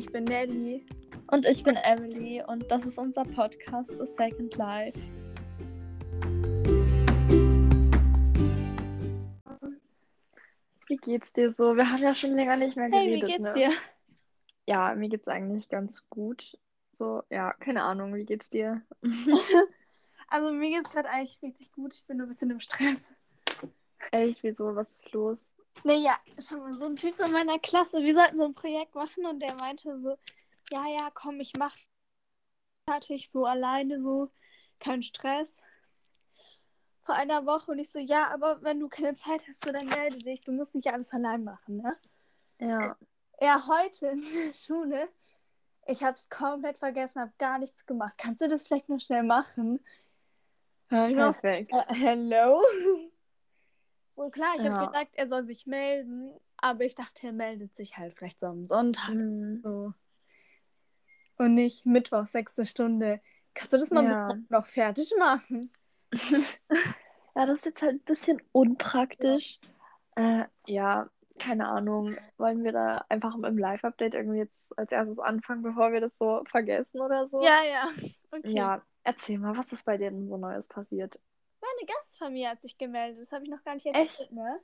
Ich bin Nelly. Und ich bin Emily und das ist unser Podcast The Second Life. Wie geht's dir so? Wir haben ja schon länger nicht mehr Hey, wie geredet, geht's ne? dir? Ja, mir geht's eigentlich ganz gut. So, ja, keine Ahnung, wie geht's dir? Also mir geht's gerade eigentlich richtig gut. Ich bin nur ein bisschen im Stress. Echt, wieso? Was ist los? Naja, schau mal, so ein Typ in meiner Klasse, wir sollten so ein Projekt machen und der meinte so, ja, ja, komm, ich mach fertig, so alleine, so, kein Stress. Vor einer Woche und ich so, ja, aber wenn du keine Zeit hast, so, dann melde dich, du musst nicht alles allein machen, ne? Ja, Ja, heute in der Schule, ich hab's komplett vergessen, hab gar nichts gemacht. Kannst du das vielleicht noch schnell machen? Ja, ich mach's perfekt. äh, hello? So klar, ich Ja. habe gesagt, er soll sich melden, aber ich dachte, er meldet sich halt vielleicht so am Sonntag. Mhm. So. Und nicht Mittwoch, sechste Stunde. Kannst du das mal Ja. noch fertig machen? Ja, das ist jetzt halt ein bisschen unpraktisch. Äh, ja, keine Ahnung. Wollen wir da einfach im Live-Update irgendwie jetzt als erstes anfangen, bevor wir das so vergessen oder so? Ja, ja. Okay. Ja, erzähl mal, was ist bei dir denn so Neues passiert? Meine Gastfamilie hat sich gemeldet. Das habe ich noch gar nicht Echt? erzählt, ne?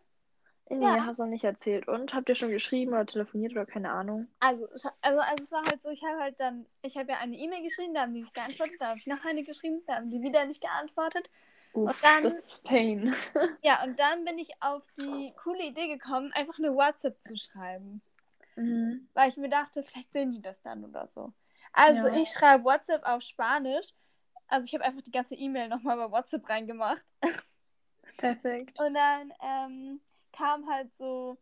Nee, Ja. hast du noch nicht erzählt. Und habt ihr schon geschrieben oder telefoniert oder keine Ahnung? Also, also, also es war halt so, ich habe halt dann, ich habe ja eine E-Mail geschrieben, da haben die nicht geantwortet, da habe ich noch eine geschrieben, da haben die wieder nicht geantwortet. Uff, Und dann- das ist Pain. Ja, und dann bin ich auf die coole Idee gekommen, einfach eine WhatsApp zu schreiben. Mhm. Weil ich mir dachte, vielleicht sehen die das dann oder so. Also Ja. ich schreibe WhatsApp auf Spanisch. Also ich habe einfach die ganze E-Mail nochmal bei WhatsApp reingemacht. Perfekt. Und dann ähm, kam halt so.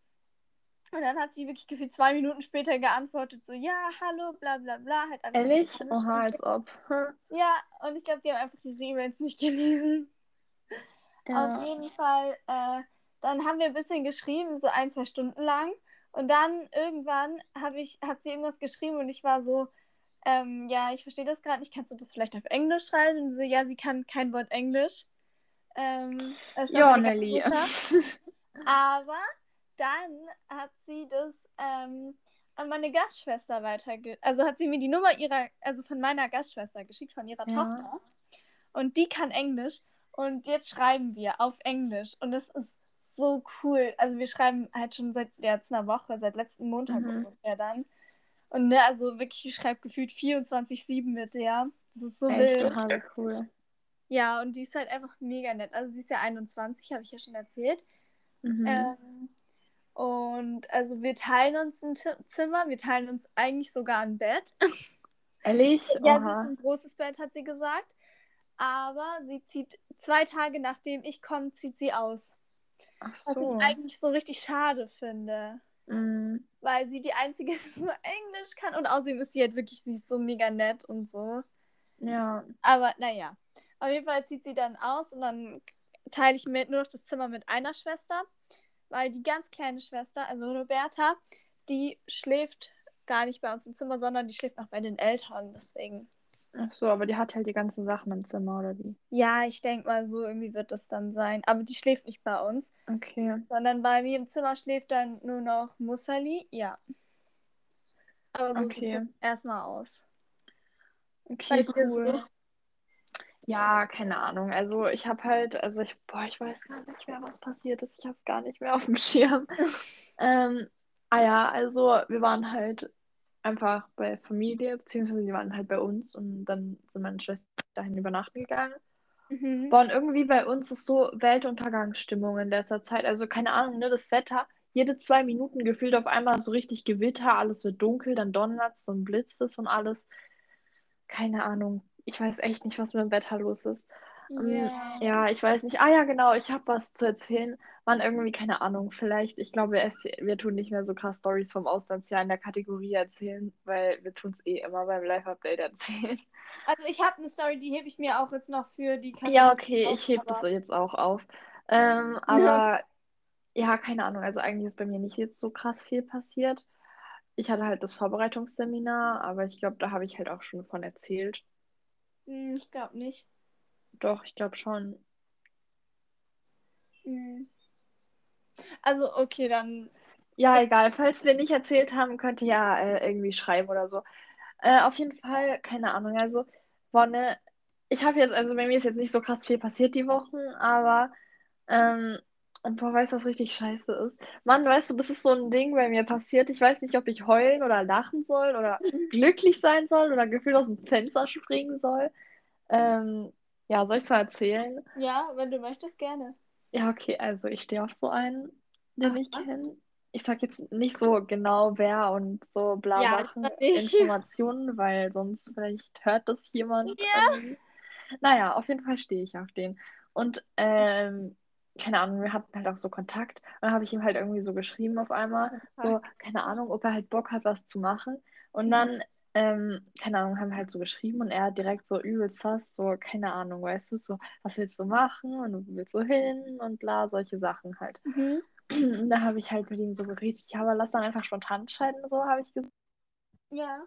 Und dann hat sie wirklich gefühlt zwei Minuten später geantwortet, so, ja, hallo, bla bla bla. Halt alles auf Ehrlich? Spanisch. Oha, als ob. Ja, und ich glaube, die haben einfach ihre E-Mails nicht gelesen. Auf Ja. jeden Fall, äh, dann haben wir ein bisschen geschrieben, so ein, zwei Stunden lang. Und dann irgendwann hab ich, hat sie irgendwas geschrieben und ich war so, ähm, ja, ich verstehe das gerade nicht, kannst du das vielleicht auf Englisch schreiben? Und so, ja, sie kann kein Wort Englisch. Ähm, Ja, Nelly. Aber dann hat sie das ähm, an meine Gastschwester weiterge... Also hat sie mir die Nummer ihrer, also von meiner Gastschwester geschickt, von ihrer Ja. Tochter. Und die kann Englisch. Und jetzt schreiben wir auf Englisch. Und das ist so cool. Also wir schreiben halt schon seit jetzt einer Woche, seit letzten Montag Mhm. ungefähr dann. Und ne, also wirklich, ich schreibe gefühlt 24-7 mit der. Das ist so Echt, wild. wie cool. Ja, und die ist halt einfach mega nett. Also sie ist ja 21, habe ich ja schon erzählt. Mhm. Ähm, und also wir teilen uns ein Ti- Zimmer, wir teilen uns eigentlich sogar ein Bett. Ehrlich? Ja, sie Oha. hat ein großes Bett, hat sie gesagt. Aber sie zieht zwei Tage nachdem ich komme, zieht sie aus. Ach Was so. ich eigentlich so richtig schade finde. Mhm. Weil sie die einzige ist, die nur Englisch kann. Und außerdem ist sie halt wirklich, sie ist so mega nett und so. Ja. Aber naja. Auf jeden Fall zieht sie dann aus und dann teile ich mir nur noch das Zimmer mit einer Schwester. Weil die ganz kleine Schwester, also Roberta, die schläft gar nicht bei uns im Zimmer, sondern die schläft noch bei den Eltern. Deswegen. Ach so, aber die hat halt die ganzen Sachen im Zimmer, oder wie? Ja, ich denke mal, so irgendwie wird das dann sein. Aber die schläft nicht bei uns, Okay. sondern bei mir im Zimmer schläft dann nur noch Musali. Ja. Aber so sieht Okay. es erstmal aus. Okay, dir so? cool. Ja, keine Ahnung. Also ich habe halt, also ich, boah, ich weiß gar nicht mehr, was passiert ist. Ich habe es gar nicht mehr auf dem Schirm. ähm, ah ja, also wir waren halt einfach bei Familie, beziehungsweise die waren halt bei uns und dann sind meine Schwester dahin übernachten gegangen. Mhm. Boah, und irgendwie bei uns ist so Weltuntergangsstimmung in letzter Zeit. Also keine Ahnung, ne, das Wetter, jede zwei Minuten gefühlt auf einmal so richtig Gewitter, alles wird dunkel, dann donnert's, dann blitzt es und alles. Keine Ahnung. Ich weiß echt nicht, was mit dem Wetter los ist. Ähm, Ja. ja, ich weiß nicht. Ah ja, genau, ich habe was zu erzählen. Man irgendwie, keine Ahnung, vielleicht, ich glaube, es, wir tun nicht mehr so krass Stories vom Auslandsjahr in der Kategorie erzählen, weil wir tun es eh immer beim Live-Update erzählen. Also ich habe eine Story, die hebe ich mir auch jetzt noch für die Ja, Kategorie okay, auf, ich heb das jetzt auch auf. Ähm, aber ja, keine Ahnung, also eigentlich ist bei mir nicht jetzt so krass viel passiert. Ich hatte halt das Vorbereitungsseminar, aber ich glaube, da habe ich halt auch schon von erzählt. Hm, ich glaube nicht. Doch, ich glaube schon. Hm. Also, okay, dann Ja, egal. Falls wir nicht erzählt haben, könnt ihr ja äh, irgendwie schreiben oder so. Äh, auf jeden Fall, keine Ahnung. Also, Wonne, ich habe jetzt, also bei mir ist jetzt nicht so krass viel passiert die Wochen, aber ähm, und boah, weißt du, was richtig scheiße ist? Mann, weißt du, das ist so ein Ding bei mir passiert. Ich weiß nicht, ob ich heulen oder lachen soll oder glücklich sein soll oder gefühlt aus dem Fenster springen soll. Ähm, ja, soll ich es mal erzählen? Ja, wenn du möchtest, gerne. Ja, okay, also ich stehe auf so einen, den Ach, ich was? kenne. Ich sag jetzt nicht so genau wer und so bla Ja, Sachen. Informationen, weil sonst vielleicht hört das jemand Ja. irgendwie. Naja, auf jeden Fall stehe ich auf den. Und ähm, keine Ahnung, wir hatten halt auch so Kontakt. Und dann habe ich ihm halt irgendwie so geschrieben auf einmal, so, keine Ahnung, ob er halt Bock hat, was zu machen. Und Mhm. dann, ähm, keine Ahnung, haben wir halt so geschrieben und er direkt so übelst sass, so, keine Ahnung, weißt du, so, was willst du machen und wo willst du hin und bla, solche Sachen halt. Mhm. Und da habe ich halt mit ihm so geredet, ja, aber lass dann einfach spontan entscheiden, so habe ich gesagt. Ja.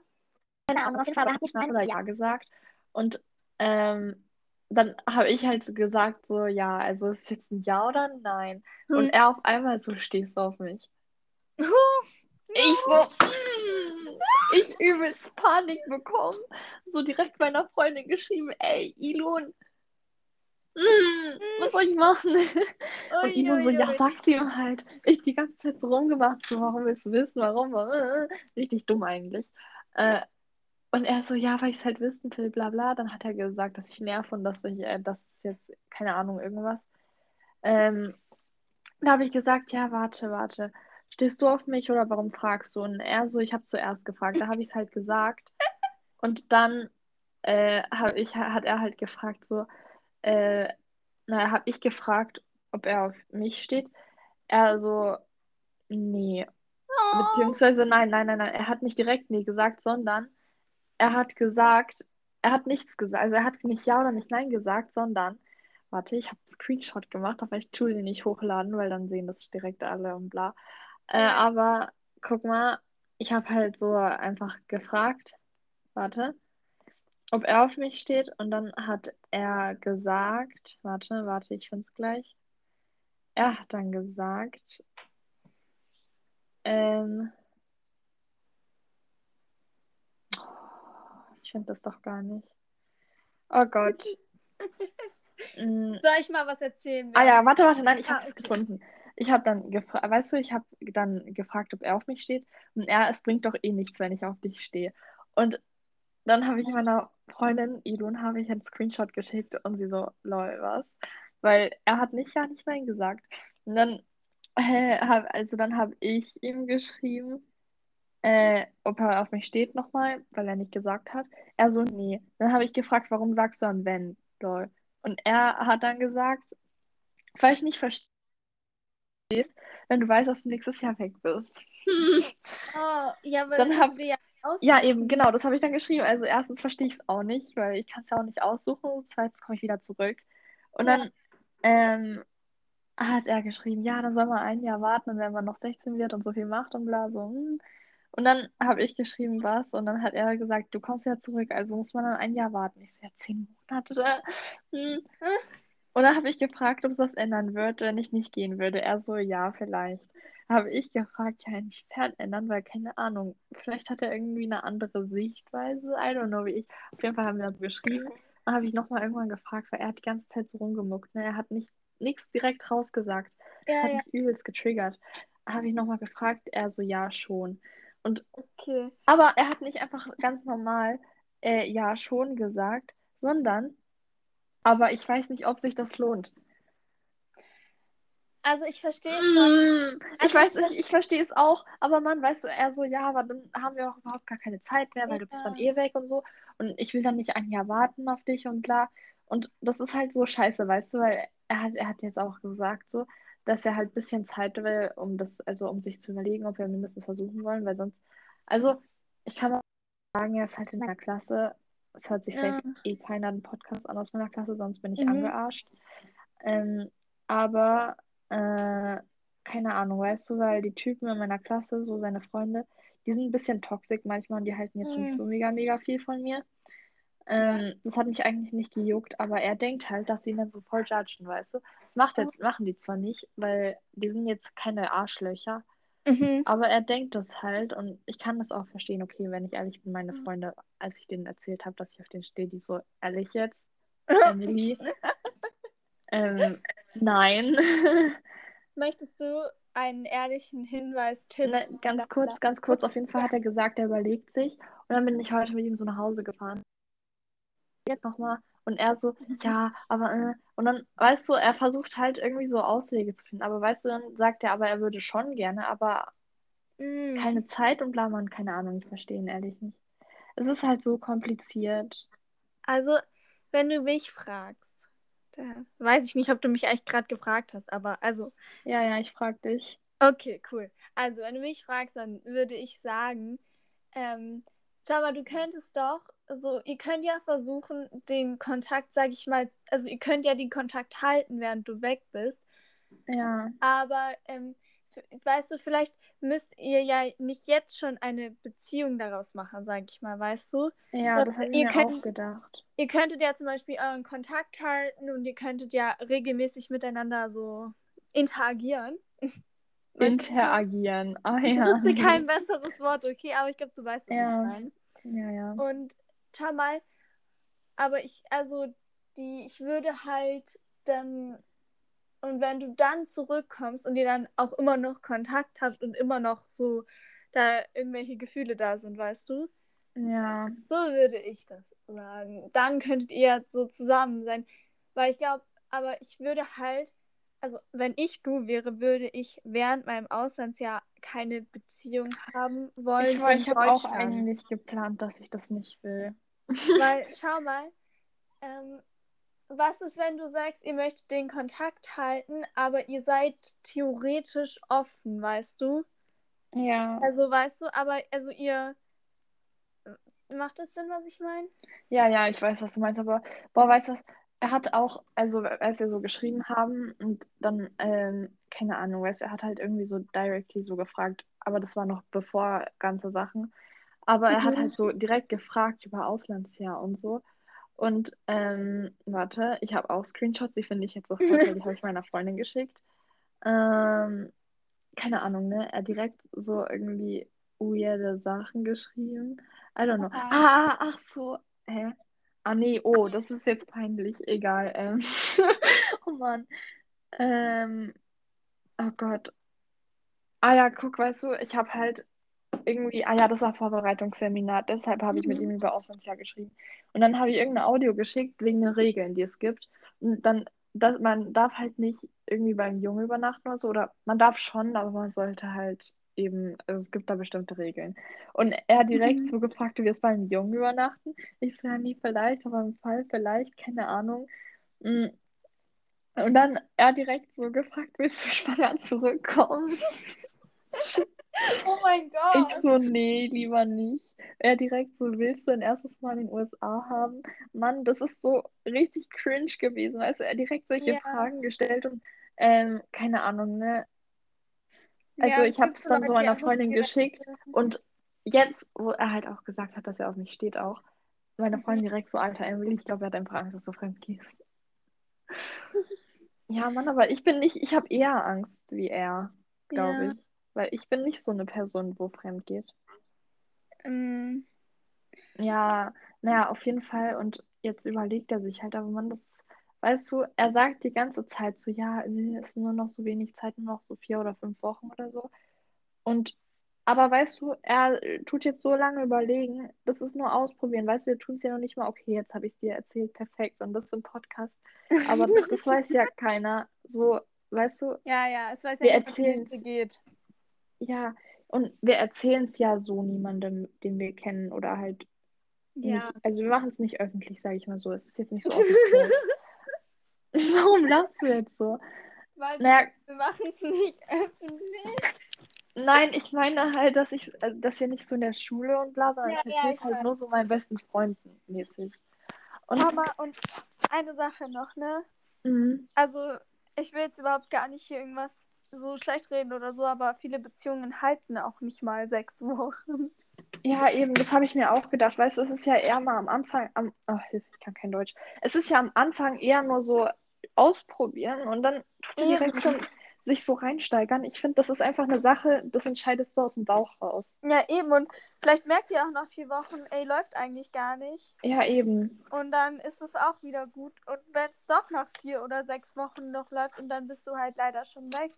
Keine Ahnung, auf jeden Fall, aber er hat nicht Nein oder Ja gesagt. Und ähm, dann habe ich halt gesagt, so, ja, also ist es jetzt ein Ja oder ein Nein? Und Hm. er auf einmal so, stehst du auf mich? Ich so, mm, ich übelst Panik bekommen. So direkt meiner Freundin geschrieben, ey, Ilon, mm, was soll ich machen? Und Ilon so, ja, sag's ihm halt. Ich die ganze Zeit so rumgemacht, so, warum willst du wissen, warum? Richtig dumm eigentlich. Äh, und er so, ja, weil ich es halt wissen will, bla bla. Dann hat er gesagt, dass ich nerv und dass ich, äh, das ist jetzt, keine Ahnung, irgendwas. Ähm, da habe ich gesagt, ja, warte, warte. Stehst du auf mich oder warum fragst du? Und er so, ich habe zuerst gefragt. Da habe ich es halt gesagt. Und dann äh, ich, hat er halt gefragt, so, äh, naja, habe ich gefragt, ob er auf mich steht. Er so, nee. Oh. Beziehungsweise, nein, nein, nein, nein. Er hat nicht direkt nee gesagt, sondern er hat gesagt, er hat nichts gesagt. Also er hat nicht ja oder nicht nein gesagt, sondern, warte, ich habe einen Screenshot gemacht, aber ich tue den nicht hochladen, weil dann sehen das direkt alle und bla. Äh, aber guck mal, ich habe halt so einfach gefragt, warte, ob er auf mich steht und dann hat er gesagt, warte, warte, ich finde es gleich. Er hat dann gesagt, ähm, ich finde das doch gar nicht. Oh Gott. Mm, Soll ich mal was erzählen? Ah ja, warte, warte, nein, ich Ah, habe es okay. gefunden. Ich habe dann gefragt, weißt du, ich habe dann gefragt, ob er auf mich steht. Und er, es bringt doch eh nichts, wenn ich auf dich stehe. Und dann habe ich meiner Freundin Ilon habe ich einen Screenshot geschickt und sie so, lol, was? Weil er hat nicht ja nicht nein gesagt. Und dann, äh, hab, also dann habe ich ihm geschrieben, äh, ob er auf mich steht nochmal, weil er nicht gesagt hat. Er so, nee. Dann habe ich gefragt, warum sagst du dann wenn? Lol. Und er hat dann gesagt, weil ich nicht verstehe, wenn du weißt, dass du nächstes Jahr weg bist. Oh, ja, aber Dann das hab- ja. Ja, eben, genau, das habe ich dann geschrieben. Also erstens verstehe ich es auch nicht, weil ich kann es ja auch nicht aussuchen. Zweitens komme ich wieder zurück. Und Ja. dann ähm, hat er geschrieben, ja, dann soll man ein Jahr warten und wenn man noch 16 wird und so viel macht und bla, so. hm. Und dann habe ich geschrieben, was? Und dann hat er gesagt, du kommst ja zurück, also muss man dann ein Jahr warten. Ich so, ja, zehn Monate. Hm. Und dann habe ich gefragt, ob es das ändern wird, wenn ich nicht gehen würde. Er so, ja, vielleicht. Habe ich gefragt, ja, inwiefern ändern, weil keine Ahnung. Vielleicht hat er irgendwie eine andere Sichtweise. I don't know, wie ich. Auf jeden Fall haben wir das geschrieben. Dann habe ich nochmal irgendwann gefragt, weil er hat die ganze Zeit so rumgemuckt. Ne? Er hat nicht nichts direkt rausgesagt. Das Ja, hat ja, mich übelst getriggert. Habe ich nochmal gefragt, er so, ja, schon. Und okay. aber er hat nicht einfach ganz normal äh, ja schon gesagt, sondern aber ich weiß nicht, ob sich das lohnt. Also ich verstehe schon. Mm, Ich Also weiß ich nicht, ich verstehe es auch, aber Mann, weißt du, er so, ja, aber dann haben wir auch überhaupt gar keine Zeit mehr, weil du bist dann Ja. eh weg und so. Und ich will dann nicht ein Jahr warten auf dich und bla. Und das ist halt so scheiße, weißt du, weil er hat, er hat jetzt auch gesagt, so, dass er halt ein bisschen Zeit will, um das, also um sich zu überlegen, ob wir mindestens versuchen wollen, weil sonst, also ich kann mal sagen, er ist halt in meiner Klasse. Es hört sich Ja. safe eh keiner einen Podcast an aus meiner Klasse, sonst bin ich Mhm. angearscht. Ähm, aber äh, keine Ahnung, weißt du, weil die Typen in meiner Klasse, so seine Freunde, die sind ein bisschen toxisch manchmal und die halten jetzt nicht Mhm. so mega, mega viel von mir. Ähm, Das hat mich eigentlich nicht gejuckt, aber er denkt halt, dass sie ihn dann so voll judgen, weißt du. Das macht er, machen die zwar nicht, weil die sind jetzt keine Arschlöcher, Mhm. Aber er denkt das halt und ich kann das auch verstehen. Okay, wenn ich ehrlich bin, meine. Freunde, als ich denen erzählt habe, dass ich auf den stehe, die so, ehrlich jetzt, Emily, ähm, nein. Möchtest du einen ehrlichen Hinweis, Tipp? Ne, ganz kurz, ganz kurz. Auf jeden Fall hat er gesagt, er überlegt sich. Und dann bin ich heute mit ihm so nach Hause gefahren. Jetzt nochmal. Und er so, ja, aber, äh, und dann, weißt du, er versucht halt irgendwie so Auswege zu finden. Aber weißt du, dann sagt er, aber er würde schon gerne, aber Mm. keine Zeit und bla, man, keine Ahnung, ich verstehe ihn ehrlich nicht. Es ist halt so kompliziert. Also, wenn du mich fragst, da weiß ich nicht, ob du mich eigentlich gerade gefragt hast, aber also, Ja, ja, ich frag dich. okay, cool. Also, wenn du mich fragst, dann würde ich sagen, ähm, schau mal, du könntest doch, so, ihr könnt ja versuchen, den Kontakt, sag ich mal, also ihr könnt ja den Kontakt halten, während du weg bist, Ja, aber, ähm, weißt du, vielleicht müsst ihr ja nicht jetzt schon eine Beziehung daraus machen, sag ich mal, weißt du? ja, So, das habe ich mir könnt- auch gedacht. Ihr könntet ja zum Beispiel euren Kontakt halten und ihr könntet ja regelmäßig miteinander so interagieren. Interagieren. Ah, Ich ja. wusste kein besseres Wort, okay, aber ich glaube, du weißt, was Ja. ich meine. Ja, ja. Und schau mal, aber ich, also, die, ich würde halt dann, und wenn du dann zurückkommst und ihr dann auch immer noch Kontakt habt und immer noch so da irgendwelche Gefühle da sind, weißt du? Ja, So würde ich das sagen. Dann könntet ihr so zusammen sein. Weil ich glaube, aber ich würde halt, also wenn ich du wäre, würde ich während meinem Auslandsjahr keine Beziehung haben wollen. ich, ich habe auch eigentlich geplant, dass ich das nicht will. Weil, schau mal, ähm, was ist, wenn du sagst, ihr möchtet den Kontakt halten, aber ihr seid theoretisch offen, weißt du? Ja. Also, weißt du, aber, also ihr. Macht das Sinn, was ich meine? Ja, ja, ich weiß, was du meinst, aber boah, weißt du was? Er hat auch, also als wir so geschrieben haben und dann, ähm, keine Ahnung, weißt du, er hat halt irgendwie so directly so gefragt, aber das war noch bevor ganze Sachen. Aber er hat Mhm. halt so direkt gefragt über Auslandsjahr und so. Und ähm, warte, ich habe auch Screenshots, die finde ich jetzt sofort, weil die habe ich meiner Freundin geschickt. Ähm, keine Ahnung, ne? Er hat direkt so irgendwie weirde Sachen geschrieben. I don't know. Ah. Ah, ah, ach so. Hä? Ah, nee, oh, das ist jetzt peinlich. Egal. Ähm. Oh Mann. Ähm. Oh Gott. Ah ja, guck, weißt du, ich habe halt irgendwie, ah ja, das war Vorbereitungsseminar, deshalb habe ich mit Mhm. ihm über Auslandsjahr geschrieben. Und dann habe ich irgendein Audio geschickt wegen den Regeln, die es gibt. Und dann, dass man darf halt nicht irgendwie beim Jungen übernachten oder so, oder man darf schon, aber man sollte halt eben, also es gibt da bestimmte Regeln. Und er hat direkt Mhm. so gefragt, wie wir es beim Jungen übernachten. Ich so, ja, nie vielleicht, aber im Fall vielleicht, keine Ahnung. Mm. Und dann er direkt so gefragt, willst du schwanger zurückkommen? Oh mein Gott. Ich so, nee, lieber nicht. Er direkt so, willst du ein erstes Mal in den USA haben? Mann, das ist so richtig cringe gewesen. Weißt du, er hat direkt solche Ja. Fragen gestellt und ähm, keine Ahnung, ne? Also Ja, ich habe es dann so meiner Freundin geschickt und jetzt, wo er halt auch gesagt hat, dass er auf mich steht auch, meine Mhm. Freundin direkt so, Alter, Emily, ich glaube, er hat einfach Angst, dass du fremd gehst. Ja, Mann, aber ich bin nicht, ich habe eher Angst wie er, glaube Ja. ich. Weil ich bin nicht so eine Person, wo fremd geht. Mm, Ja, naja, auf jeden Fall. Und jetzt überlegt er sich halt, aber Mann, das weißt du, er sagt die ganze Zeit so, ja, es ist nur noch so wenig Zeit, nur noch so vier oder fünf Wochen oder so. Und, aber weißt du, er tut jetzt so lange überlegen, das ist nur ausprobieren, weißt du, wir tun es ja noch nicht mal, okay, jetzt habe ich es dir erzählt, perfekt, und das ist im Podcast. Aber das weiß ja keiner. So, weißt du, Ja, ja, es weiß Wir ja nicht, was erzählen's. Minute geht. Ja, und wir erzählen es ja so niemandem, den wir kennen oder halt Ja. nicht, also wir machen es nicht öffentlich, sage ich mal so. Es ist jetzt nicht so offiziell. Warum lachst du jetzt so? Weil Naja, wir machen es nicht öffentlich. nein, ich meine halt, dass ich, also, dass wir nicht so in der Schule und bla, sondern Ja, ich erzähle es halt weiß. nur so meinen besten Freunden mäßig. Und Mama, und eine Sache noch, ne? Mhm. Also, ich will jetzt überhaupt gar nicht hier irgendwas so schlecht reden oder so, aber viele Beziehungen halten auch nicht mal sechs Wochen. Ja, eben, das habe ich mir auch gedacht. Weißt du, es ist ja eher mal am Anfang, am, ach, Hilfe, ich kann kein Deutsch. Es ist ja am Anfang eher nur so ausprobieren und dann direkt schon sich so reinsteigern. Ich finde, das ist einfach eine Sache, das entscheidest du aus dem Bauch raus. Ja, eben. Und vielleicht merkt ihr auch nach vier Wochen, ey, läuft eigentlich gar nicht. Ja, eben. Und dann ist es auch wieder gut. Und wenn es doch nach vier oder sechs Wochen noch läuft und dann bist du halt leider schon weg,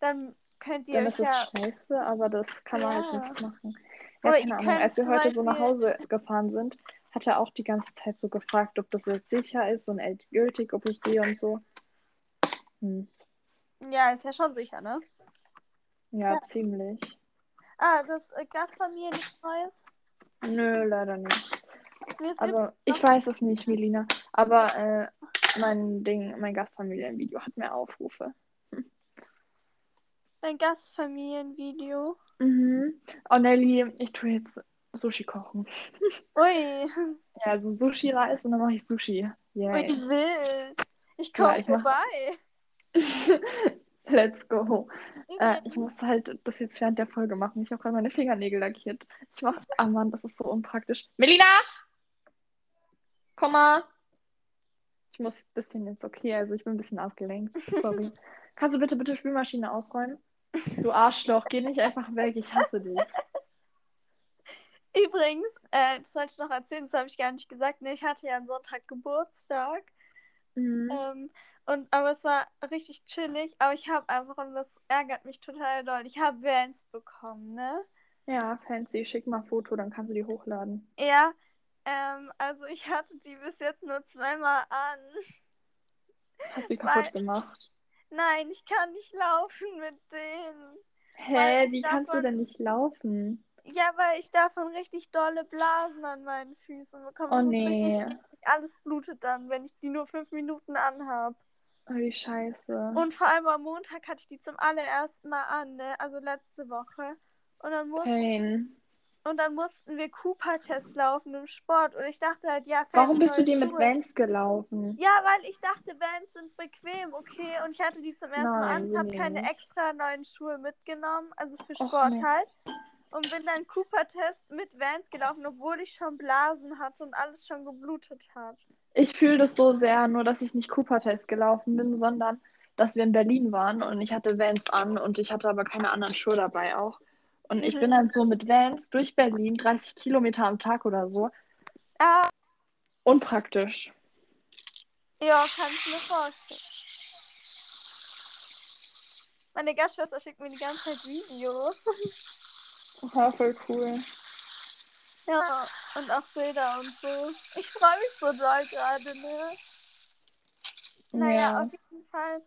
dann könnt ihr Dann euch ist es ja. scheiße, aber das kann man halt Ja. nichts machen. Ja, Oder keine Ahnung. Als wir heute so nach Beispiel- Hause gefahren sind, hat er auch die ganze Zeit so gefragt, ob das jetzt sicher ist und endgültig, ob ich gehe und so. Hm. Ja, ist ja schon sicher, ne? Ja, Ja. ziemlich. Ah, das äh, Gastfamilie nichts Neues? Nö, leider nicht. Aber ich weiß es nicht, Melina. Aber äh, mein Ding, mein Gastfamilienvideo hat mehr Aufrufe. Ein Gastfamilienvideo. Mhm. Oh, Nelly, ich tue jetzt Sushi kochen. Ui, Ja, also Sushi-Reis und dann mache ich Sushi. ui, Yay. wild. Ich Ja, komme ich mach- vorbei. Let's go. Äh, ich Übrigens, muss halt das jetzt während der Folge machen. Ich habe gerade meine Fingernägel lackiert. Ich mach. Ah Mann, das ist so unpraktisch. Melina! Komm mal! Ich muss ein bisschen jetzt okay, also ich bin ein bisschen abgelenkt. Sorry. Kannst du bitte bitte Spülmaschine ausräumen? Du Arschloch, geh nicht einfach weg, ich hasse dich. übrigens äh, das wollte ich noch erzählen, das habe ich gar nicht gesagt. Ne, ich hatte ja am Sonntag Geburtstag. Mhm. Ähm, und, aber es war richtig chillig. Aber ich habe einfach, und das ärgert mich total doll, ich habe Vans bekommen, ne? Ja, fancy. Schick mal ein Foto, dann kannst du die hochladen. Ja, ähm, also ich hatte die bis jetzt nur zweimal an. Hast sie Weil- kaputt gemacht. Nein, ich kann nicht laufen mit denen. Hä, wie kannst du davon- denn nicht laufen? Ja, weil ich davon richtig dolle Blasen an meinen Füßen bekomme. Oh nee. richtig. Alles blutet dann, wenn ich die nur fünf Minuten anhab. Oh, wie scheiße. Und vor allem am Montag hatte ich die zum allerersten Mal an, ne? Also letzte Woche. Und dann, muss, Pain. Und dann mussten wir Cooper-Test laufen im Sport. Und ich dachte halt, ja, Warum fancy bist du dir mit. Vans gelaufen? Ja, weil ich dachte, Vans sind bequem, okay. Und ich hatte die zum ersten Mal Nein, an, sind habe die keine extra neuen Schuhe mitgenommen, also für Och, Sport nee. halt. Und bin dann Cooper-Test mit Vans gelaufen, obwohl ich schon Blasen hatte und alles schon geblutet hat. Ich fühle das so sehr, nur dass ich nicht Cooper-Test gelaufen bin, sondern dass wir in Berlin waren und ich hatte Vans an und ich hatte aber keine anderen Schuhe dabei auch. Und ich Mhm. bin dann so mit Vans durch Berlin, 30 Kilometer am Tag oder so. Ah, Unpraktisch. ja, kann ich mir vorstellen. Meine Gastschwester schickt mir die ganze Zeit Videos. Ja, voll cool. Ja, und auch Bilder und so. Ich freue mich so doll gerade, ne? Naja, Ja. auf jeden Fall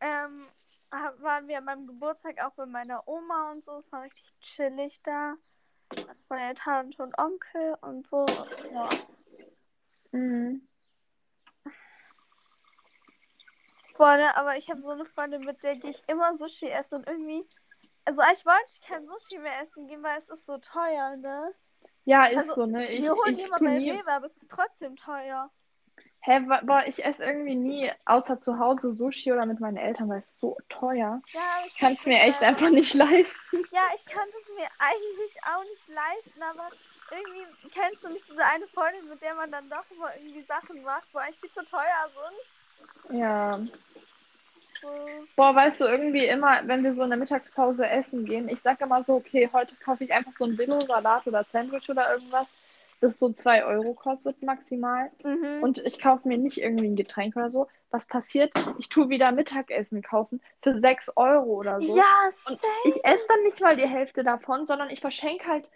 ähm, waren wir an meinem Geburtstag auch bei meiner Oma und so. Es war richtig chillig da. Meine Tante und Onkel und so. Ja. Mhm. Boah, ne, aber ich habe so eine Freundin, mit der gehe ich immer Sushi essen und irgendwie. Also ich wollte kein Sushi mehr essen gehen, weil es ist so teuer, ne? Ja, ist Also, so, ne? Ich, wir holen ich immer bei. Rewe, aber es ist trotzdem teuer. Hä, wa- boah, ich esse irgendwie nie außer zu Hause Sushi oder mit meinen Eltern, weil es so teuer. Ja, aber Ich kann es mir echt einfach nicht leisten. Ja, ich kann es mir eigentlich auch nicht leisten, aber irgendwie kennst du nicht diese eine Freundin, mit der man dann doch immer irgendwie Sachen macht, wo eigentlich viel zu teuer sind. Ja. So. Boah, weißt du, irgendwie immer, wenn wir so in der Mittagspause essen gehen, ich sag immer so, okay, heute kaufe ich einfach so ein Billo-Salat oder Sandwich oder irgendwas, das so 2 Euro kostet maximal. Mhm. Und ich kaufe mir nicht irgendwie ein Getränk oder so. Was passiert? Ich tue wieder Mittagessen kaufen für 6 Euro oder so. ja, Und ich esse dann nicht mal die Hälfte davon, sondern ich verschenke halt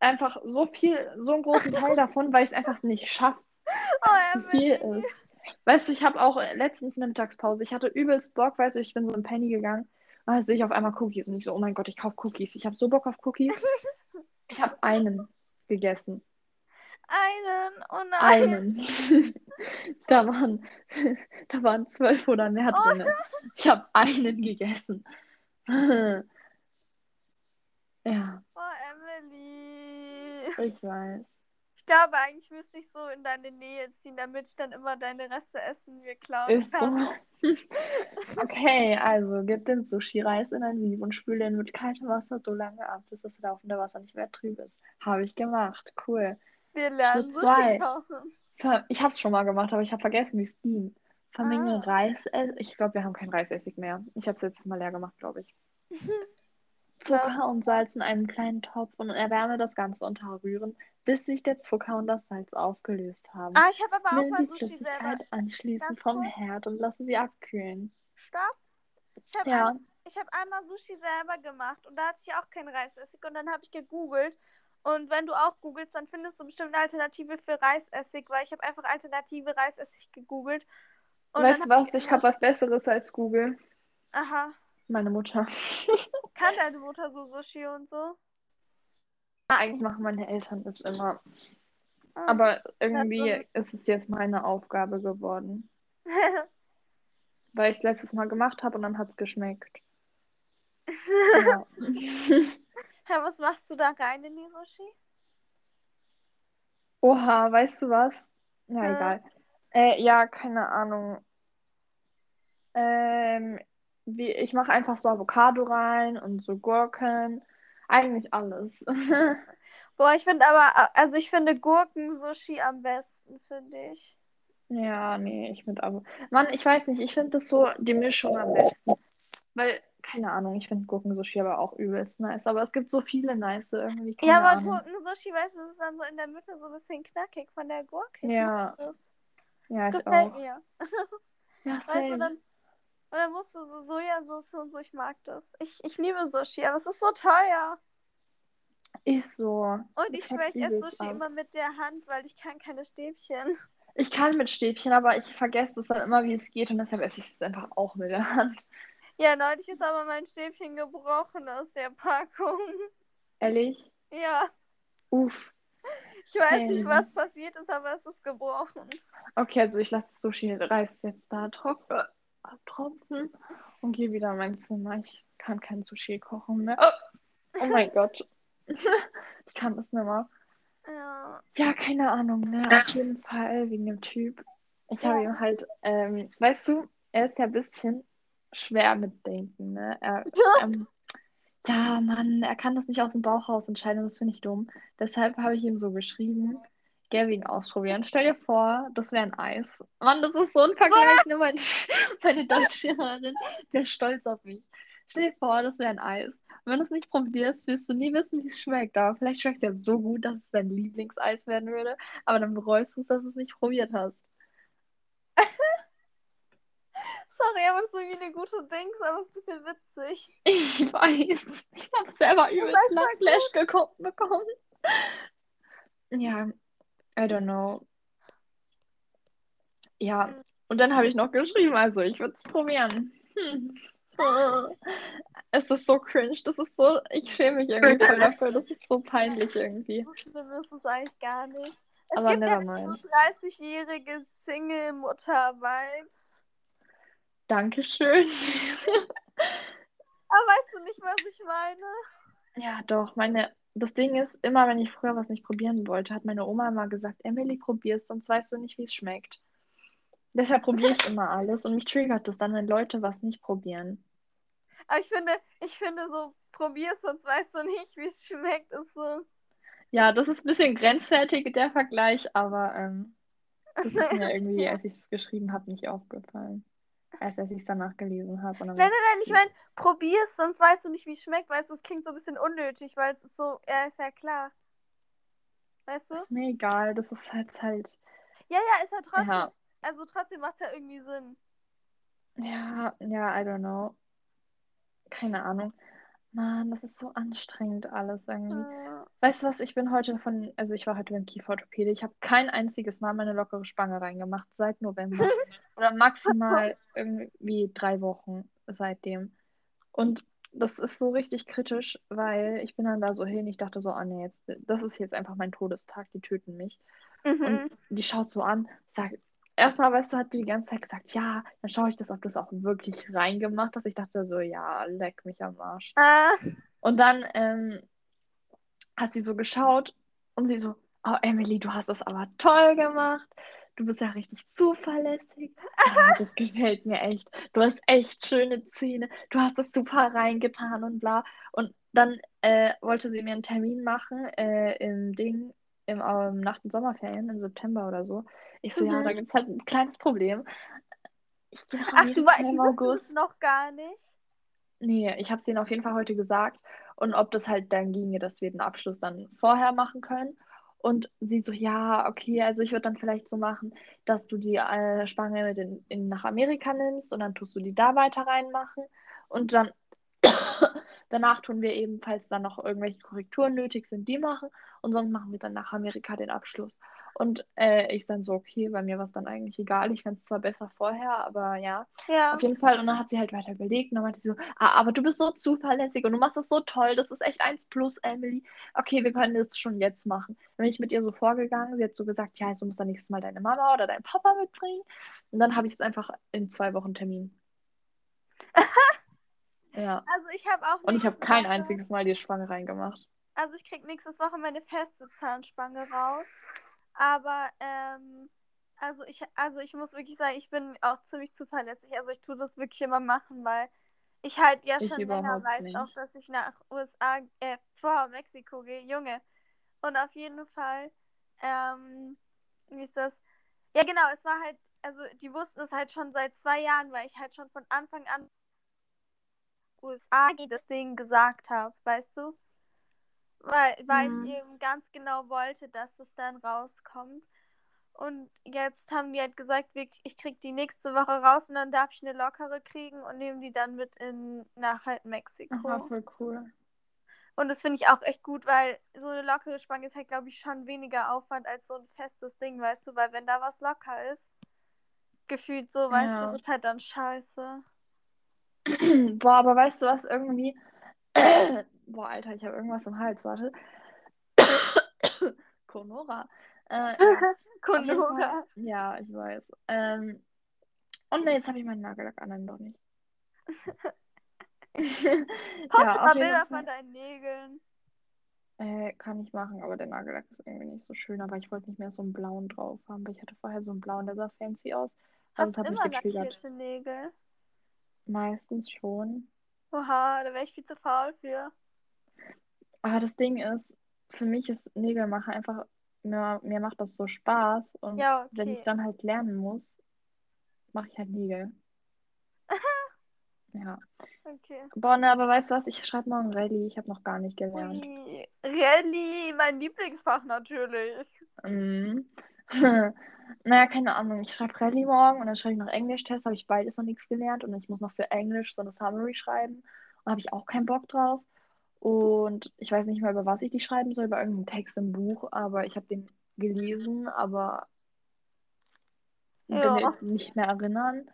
einfach so viel, so einen großen Teil davon, weil ich es einfach nicht schaffe, Oh, zu viel ist. Weißt du, ich habe auch letztens eine Mittagspause, ich hatte übelst Bock, weißt du, ich bin so in Penny gegangen und da sehe ich auf einmal Cookies und ich so, oh mein Gott, ich kaufe Cookies. Ich habe so Bock auf Cookies. Ich habe einen gegessen. Einen, oh nein. Einen. da waren, da waren zwölf oder mehr Oh drin. Ich habe einen gegessen. ja, Oh, Emily. ich weiß. Ich glaube, eigentlich müsste ich so in deine Nähe ziehen, damit ich dann immer deine Reste essen mir klauen Ist so. kann. Okay, also gib den Sushi-Reis in ein Sieb und spül den mit kaltem Wasser so lange ab, bis das laufende Wasser nicht mehr trüb ist. Habe ich gemacht. Cool. Wir lernen Sushi zwei. Ich habe es schon mal gemacht, aber ich habe vergessen, wie es ging. Vermenge Ah. Reisessig. Ich glaube, wir haben kein Reisessig mehr. Ich habe es letztes Mal leer gemacht, glaube ich. Zucker und Salz in einem kleinen Topf und erwärme das Ganze unterrühren, bis sich der Zucker und das Salz aufgelöst haben. Ah, ich habe aber auch Nimm mal Sushi selber. Flüssigkeit anschließend vom. Herd und lasse sie abkühlen. Stopp. Ich habe Ja, ein, ich hab einmal Sushi selber gemacht und da hatte ich auch keinen Reisessig und dann habe ich gegoogelt. Und wenn du auch googelst, dann findest du bestimmt eine Alternative für Reisessig, weil ich habe einfach alternative Reisessig gegoogelt. Weißt du was? Ich habe was Besseres als Google. Aha. Meine Mutter. Kann deine Mutter so Sushi und so? Eigentlich machen meine Eltern das immer. Ah. Aber irgendwie Ja, ist es jetzt meine Aufgabe geworden. Weil ich es letztes Mal gemacht habe und dann hat es geschmeckt. Ja. Hä, was machst du da rein in die Sushi? Oha, weißt du was? Ja, Hä? egal. Äh, ja, keine Ahnung. Ähm, wie, ich mache einfach so Avocado rein und so Gurken. Eigentlich alles. Boah, ich finde aber, also ich finde Gurken-Sushi am besten, finde ich. Ja, nee, ich mit Avo. Mann, ich weiß nicht, ich finde das so die Mischung am besten. Weil, keine Ahnung, ich finde Gurkensushi aber auch übelst nice. Aber es gibt so viele nice irgendwie, Ja, aber Ahnung. Gurken-Sushi, weißt du, das ist dann so in der Mitte so ein bisschen knackig von der Gurke. Ja, das. ja, das gefällt auch. mir. Ja, Weißt du, same. dann, und dann musst du so Sojasauce und so, ich mag das. Ich, ich liebe Sushi, aber es ist so teuer. Ist so. Und Das ich ich esse Sushi ab. immer mit der Hand, weil ich kann keine Stäbchen. Ich kann mit Stäbchen, aber ich vergesse es dann immer, wie es geht und deshalb esse ich es einfach auch mit der Hand. Ja, neulich ist aber mein Stäbchen gebrochen aus der Packung. Ehrlich? Ja, Uff. ich weiß nicht, Hey. was passiert ist, aber es ist gebrochen. Okay, also ich lasse das Sushi-Reis jetzt da trock äh, abtropfen und gehe wieder in mein Zimmer. Ich kann kein Sushi kochen mehr. Oh, oh mein Gott. ich kann das nicht mehr. Ja. Ja, keine Ahnung, ne? Auf jeden Fall wegen dem Typ. Ich habe Ja. ihm halt, ähm, weißt du, er ist ja ein bisschen schwer mit Denken, ne? Er, ähm, ja, Mann, er kann das nicht aus dem Bauch raus entscheiden, das finde ich dumm. Deshalb habe ich ihm so geschrieben, Gavin ausprobieren. Stell dir vor, das wäre ein Eis. Mann, das ist so ein Vergleich, ne? Meine, meine Deutschlehrerin wäre stolz auf mich. Stell dir vor, das wäre ein Eis. Und wenn du es nicht probierst, wirst du nie wissen, wie es schmeckt. Aber vielleicht schmeckt es ja so gut, dass es dein Lieblingseis werden würde. Aber dann bereust du es, dass du es nicht probiert hast. Sorry, aber das ist irgendwie eine gute Dings, aber es ist ein bisschen witzig. Ich weiß. Ich habe selber übelst echt voll Flash gekommen bekommen. Ja, I don't know. Ja, und dann habe ich noch geschrieben, also ich würde es probieren. Hm. Es ist so cringe, das ist so, ich schäme mich irgendwie voll dafür, das ist so peinlich irgendwie. So schlimm ist es eigentlich gar nicht. Es Aber gibt ja so mind. 30-jährige Single-Mutter-Vibes. Dankeschön. Aber weißt du nicht, was ich meine? Ja, doch, meine, das Ding ist, immer wenn ich früher was nicht probieren wollte, hat meine Oma immer gesagt, Emily, probier's, sonst weißt du nicht, wie es schmeckt. Deshalb probiere ich immer alles und mich triggert das dann, wenn Leute was nicht probieren. Aber ich finde, ich finde so, probier's, sonst weißt du nicht, wie es schmeckt, ist so. Ja, das ist ein bisschen grenzwertig, der Vergleich, aber ähm, das ist mir irgendwie, als ich es geschrieben habe, nicht aufgefallen. Als ich es danach gelesen habe. Nein, nein, nein, ich meine, probier's, sonst weißt du nicht, wie es schmeckt, weißt du, es klingt so ein bisschen unnötig, weil es ist so, ja, ist ja klar. Weißt du? ist mir egal, das ist halt halt. Ja, ja, ist ja trotzdem. Ja, Also trotzdem macht es ja irgendwie Sinn. ja, ja, I don't know. Keine Ahnung. Mann, das ist so anstrengend alles irgendwie. Äh, Weißt du was, ich bin heute von, also ich war heute beim Kieferorthopäde. Ich habe kein einziges Mal meine lockere Spange reingemacht seit November. Oder maximal irgendwie drei Wochen seitdem. Und das ist so richtig kritisch, weil ich bin dann da so hin, ich dachte so, ah nee, jetzt, das ist jetzt einfach mein Todestag, die töten mich. Und mhm. die schaut so an, sagt, erstmal, weißt du, hat die die ganze Zeit gesagt, ja, dann schaue ich das, ob du es auch wirklich reingemacht hast. Ich dachte so, ja, leck mich am Arsch. Äh, Und dann ähm, hat sie so geschaut und sie so, oh Emily, du hast das aber toll gemacht. Du bist ja richtig zuverlässig. Ah, das gefällt mir echt. Du hast echt schöne Zähne. Du hast das super reingetan und bla. Und dann äh, wollte sie mir einen Termin machen äh, im Ding, im, ähm, nach den Sommerferien, im September oder so. Ich so, ja, Mhm. da gibt es halt ein kleines Problem. Ich gehe Ach, du weißt, im August. es noch gar nicht. Nee, ich habe es ihnen auf jeden Fall heute gesagt. Und ob das halt dann ginge, dass wir den Abschluss dann vorher machen können. Und sie so, ja, okay, also ich würde dann vielleicht so machen, dass du die äh, Spange mit in, in, nach Amerika nimmst und dann tust du die da weiter reinmachen. Und dann danach tun wir eben, falls dann noch irgendwelche Korrekturen nötig sind, die machen. Und sonst machen wir dann nach Amerika den Abschluss. Und äh, ich dann so, okay, bei mir war es dann eigentlich egal. Ich fand es zwar besser vorher, aber ja. Ja. Auf jeden Fall. Und dann hat sie halt weiter überlegt und dann meinte sie so, ah, aber du bist so zuverlässig und du machst das so toll. Das ist echt eins plus, Emily. Okay, wir können das schon jetzt machen. Dann bin ich mit ihr so vorgegangen. Sie hat so gesagt, ja, du musst dann nächstes Mal deine Mama oder deinen Papa mitbringen. Und dann habe ich jetzt einfach in zwei Wochen Termin. ja. Also ich habe auch Und ich habe kein einziges Mal die Spange reingemacht. Also ich krieg nächstes Woche meine feste Zahnspange raus. Aber ähm, also ich, also ich muss wirklich sagen, ich bin auch ziemlich zuverlässig. Also ich tue das wirklich immer machen, weil ich halt ja Ich schon länger weiß, nicht. auch dass ich nach USA, äh, vor Mexiko gehe, Junge. Und auf jeden Fall, ähm, wie ist das? Ja genau, es war halt, also die wussten es halt schon seit zwei Jahren, weil ich halt schon von Anfang an USA das Ding gesagt habe, weißt du? Weil, weil Mhm. ich eben ganz genau wollte, dass es dann rauskommt. Und jetzt haben die halt gesagt, ich krieg die nächste Woche raus und dann darf ich eine lockere kriegen und nehme die dann mit in nach halt Mexiko. Aha, voll cool. Und das finde ich auch echt gut, weil so eine lockere Spange ist halt, glaube ich, schon weniger Aufwand als so ein festes Ding, weißt du? Weil wenn da was locker ist, gefühlt so, weißt Ja. du, das ist halt dann scheiße. Boah, aber weißt du was, irgendwie. Boah, Alter, ich habe irgendwas im Hals, warte. Konora. Äh, ja, Konora. Ja, ich weiß. Ähm, und jetzt habe ich meinen Nagellack an, dann doch nicht. Poste ja, mal Bilder von deinen Nägeln. Äh, kann ich machen, aber der Nagellack ist irgendwie nicht so schön. Aber ich wollte nicht mehr so einen blauen drauf haben, weil ich hatte vorher so einen blauen, der sah fancy aus. Also Hast es du immer lackierte Nägel? Meistens schon. Oha, da wäre ich viel zu faul für. Aber das Ding ist, für mich ist Nägelmachen einfach, mir, mir macht das so Spaß. Und Ja, wenn ich okay. dann halt lernen muss, mache ich halt Nägel. Ja. Okay. Boah, ne, aber weißt du was? Ich schreibe morgen Rallye. Ich habe noch gar nicht gelernt. Rallye, mein Lieblingsfach natürlich. Mhm. Naja, keine Ahnung. Ich schreibe Rallye morgen und dann schreibe ich noch Englisch-Test. Habe ich beides noch nichts gelernt und ich muss noch für Englisch so eine Summary schreiben. Und habe ich auch keinen Bock drauf. Und ich weiß nicht mehr, über was ich die schreiben soll, über irgendeinen Text im Buch, aber ich habe den gelesen, aber bin Ja. mir nicht mehr erinnern.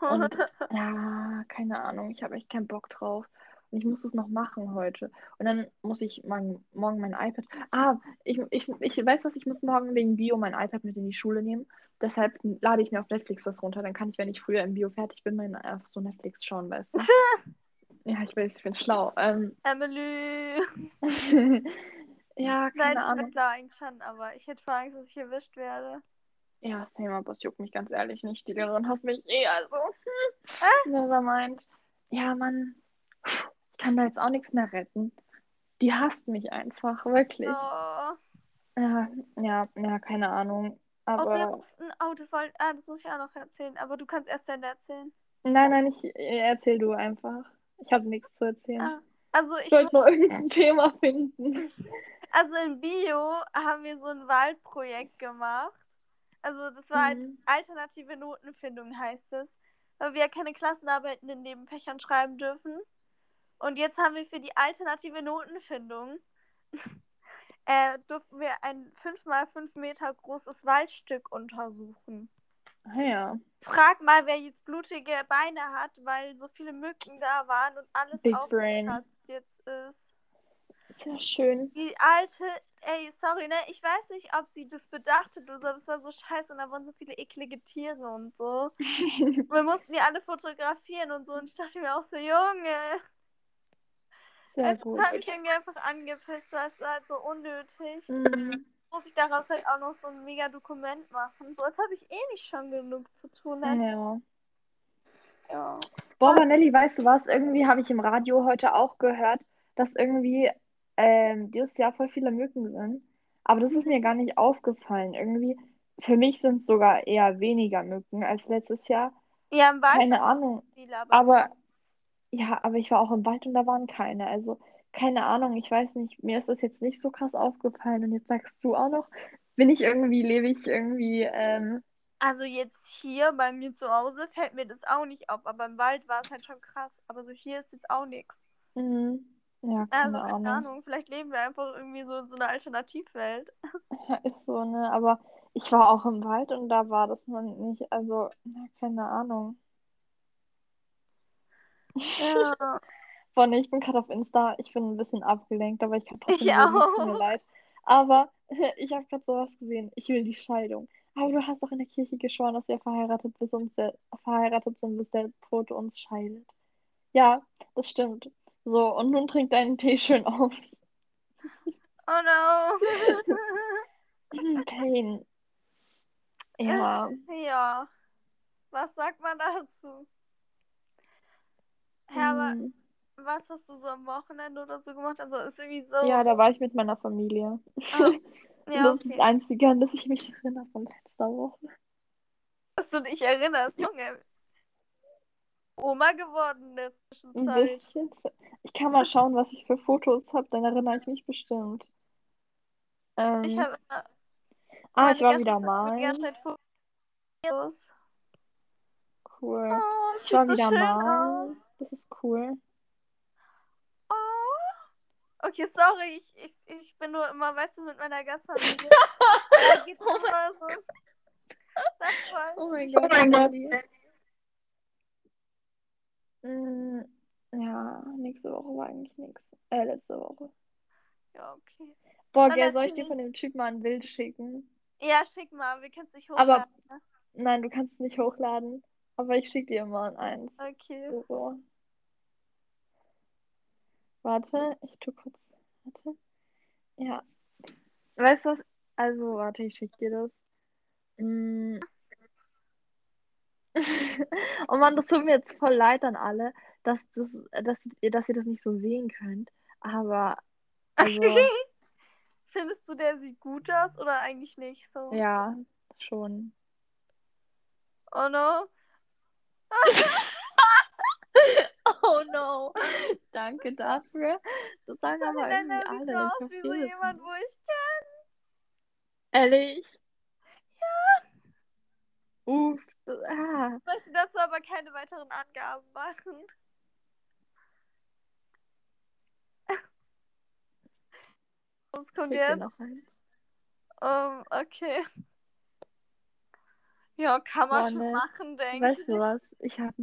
Und ja, keine Ahnung, ich habe echt keinen Bock drauf. Und ich muss es noch machen heute. Und dann muss ich morgen, morgen mein iPad. Ah, ich, ich, ich weiß was, ich muss morgen wegen Bio mein iPad mit in die Schule nehmen. Deshalb lade ich mir auf Netflix was runter. Dann kann ich, wenn ich früher im Bio fertig bin, mein, auf so Netflix schauen, weißt du? ja, ich weiß, ich bin schlau. Ähm, Emily. ja, Nein, keine mir Ahnung. klar eigentlich schon, aber ich hätte voll Angst, dass ich erwischt werde. Ja, same, aber es juckt mich ganz ehrlich nicht. Die Lehrerin hasst mich eh, also. Hm. Never mind. Ja, Mann. Ich kann da jetzt auch nichts mehr retten. Die hasst mich einfach, wirklich. Oh. Ja, ja, ja, keine Ahnung. Oh, wir Aber mussten. Oh, das, wollt, ah, das muss ich auch noch erzählen. Aber du kannst erst Ende erzählen. nein, nein, ich erzähl du einfach. Ich habe nichts zu erzählen. Ah, also ich Ich wollte nur irgendein Thema finden. Also in Bio haben wir so ein Waldprojekt gemacht. Also das war halt Mhm. alternative Notenfindung heißt es. Weil wir ja keine Klassenarbeiten in Nebenfächern schreiben dürfen. Und jetzt haben wir für die alternative Notenfindung äh, durften wir ein 5x5 Meter großes Waldstück untersuchen. Ah ja, Frag mal, wer jetzt blutige Beine hat, weil so viele Mücken da waren und alles Big Brain. aufgeplatzt jetzt ist. sehr schön. Die alte, ey, sorry, ne? Ich weiß nicht, ob sie das bedacht hat oder so, aber es war so scheiße und da waren so viele eklige Tiere und so. Wir mussten die alle fotografieren und so und ich dachte mir auch so, Junge. Sehr Also, gut. das hat mich irgendwie einfach angepisst, es war halt so unnötig. Mhm. Muss ich daraus halt auch noch so ein mega Dokument machen. So, als habe ich eh nicht schon genug zu tun. Halt. Ja. Ja. Boah, Vanelli, weißt du was? Irgendwie habe ich im Radio heute auch gehört, dass irgendwie ähm, dieses Jahr voll viele Mücken sind. Aber das ist mir gar nicht aufgefallen. Irgendwie, für mich sind es sogar eher weniger Mücken als letztes Jahr. Ja, im Wald Keine Ahnung. Aber ja, aber ich war auch im Wald und da waren keine. Also keine Ahnung, ich weiß nicht, mir ist das jetzt nicht so krass aufgefallen. Und jetzt sagst du auch noch, bin ich irgendwie, lebe ich irgendwie, ähm, also jetzt hier bei mir zu Hause fällt mir das auch nicht auf, aber im Wald war es halt schon krass. Aber so hier ist jetzt auch nichts. mh, ja, Also keine keine Ahnung. Ahnung, vielleicht leben wir einfach irgendwie so in so einer Alternativwelt. Ja, ist so, ne? Aber ich war auch im Wald und da war das noch nicht, also, ja, keine Ahnung. Ja. Nee, ich bin gerade auf Insta, ich bin ein bisschen abgelenkt, aber ich kann trotzdem Ich es tut mir auch. leid. Aber ich habe gerade sowas gesehen, ich will die Scheidung. Aber du hast doch in der Kirche geschworen, dass wir verheiratet, bis uns der, verheiratet sind, bis der Tote uns scheidet. Ja, das stimmt. So, und nun trink deinen Tee schön aus. Oh no. Pain. Ja, ja. Was sagt man dazu? Hä, aber mm, was hast du so am Wochenende oder so gemacht? Also ist irgendwie so. ja, da war ich mit meiner Familie. Und ja, das ist das okay. Einzige, an das ich mich erinnere von letzter Woche. Dass du dich erinnerst, Junge. Oma geworden in der Ein Zwischenzeit. bisschen. Ich kann mal schauen, was ich für Fotos habe, dann erinnere ich mich bestimmt. Ich Ähm, habe ah, ich war wieder Gastfreundin die ganze malen. Zeit Fotos. Cool. Oh, Ich war so wieder schön malen. aus. Das ist cool. Oh. Okay, sorry, ich, ich, ich bin nur immer, weißt du, mit meiner Gastfamilie. da geht's immer so. Das freut Oh mein. Gott, Emily. Mm, ja, nächste Woche war eigentlich nichts. Äh, letzte Woche. Ja, okay. Boah, gell, soll ich dir von dem Typ mal ein Bild schicken? Ja, schick mal, wir können es nicht Aber hochladen. ne? nein, du kannst es nicht hochladen. Aber ich schicke dir mal eins. Okay. So. Warte, ich tu kurz. Warte. Ja. Weißt du was? Also, warte, ich schicke dir das. Mm. Oh Mann, das tut mir jetzt voll leid an alle, dass, das, dass, ihr, dass ihr das nicht so sehen könnt. Aber, also, Findest du, der sieht gut aus oder eigentlich nicht so? ja, schon. Oh no. Oh no. Danke dafür. Das sagen aber irgendwie der sieht alle. so aus wie so jemand, wo ich kenne. Ehrlich? Uff. das- Ah. Ich möchte dazu aber keine weiteren Angaben machen. Was kommt jetzt? Ähm, okay. Ja, kann man Boah, schon ne. machen, denke Weißt ich. du was? Ich hab.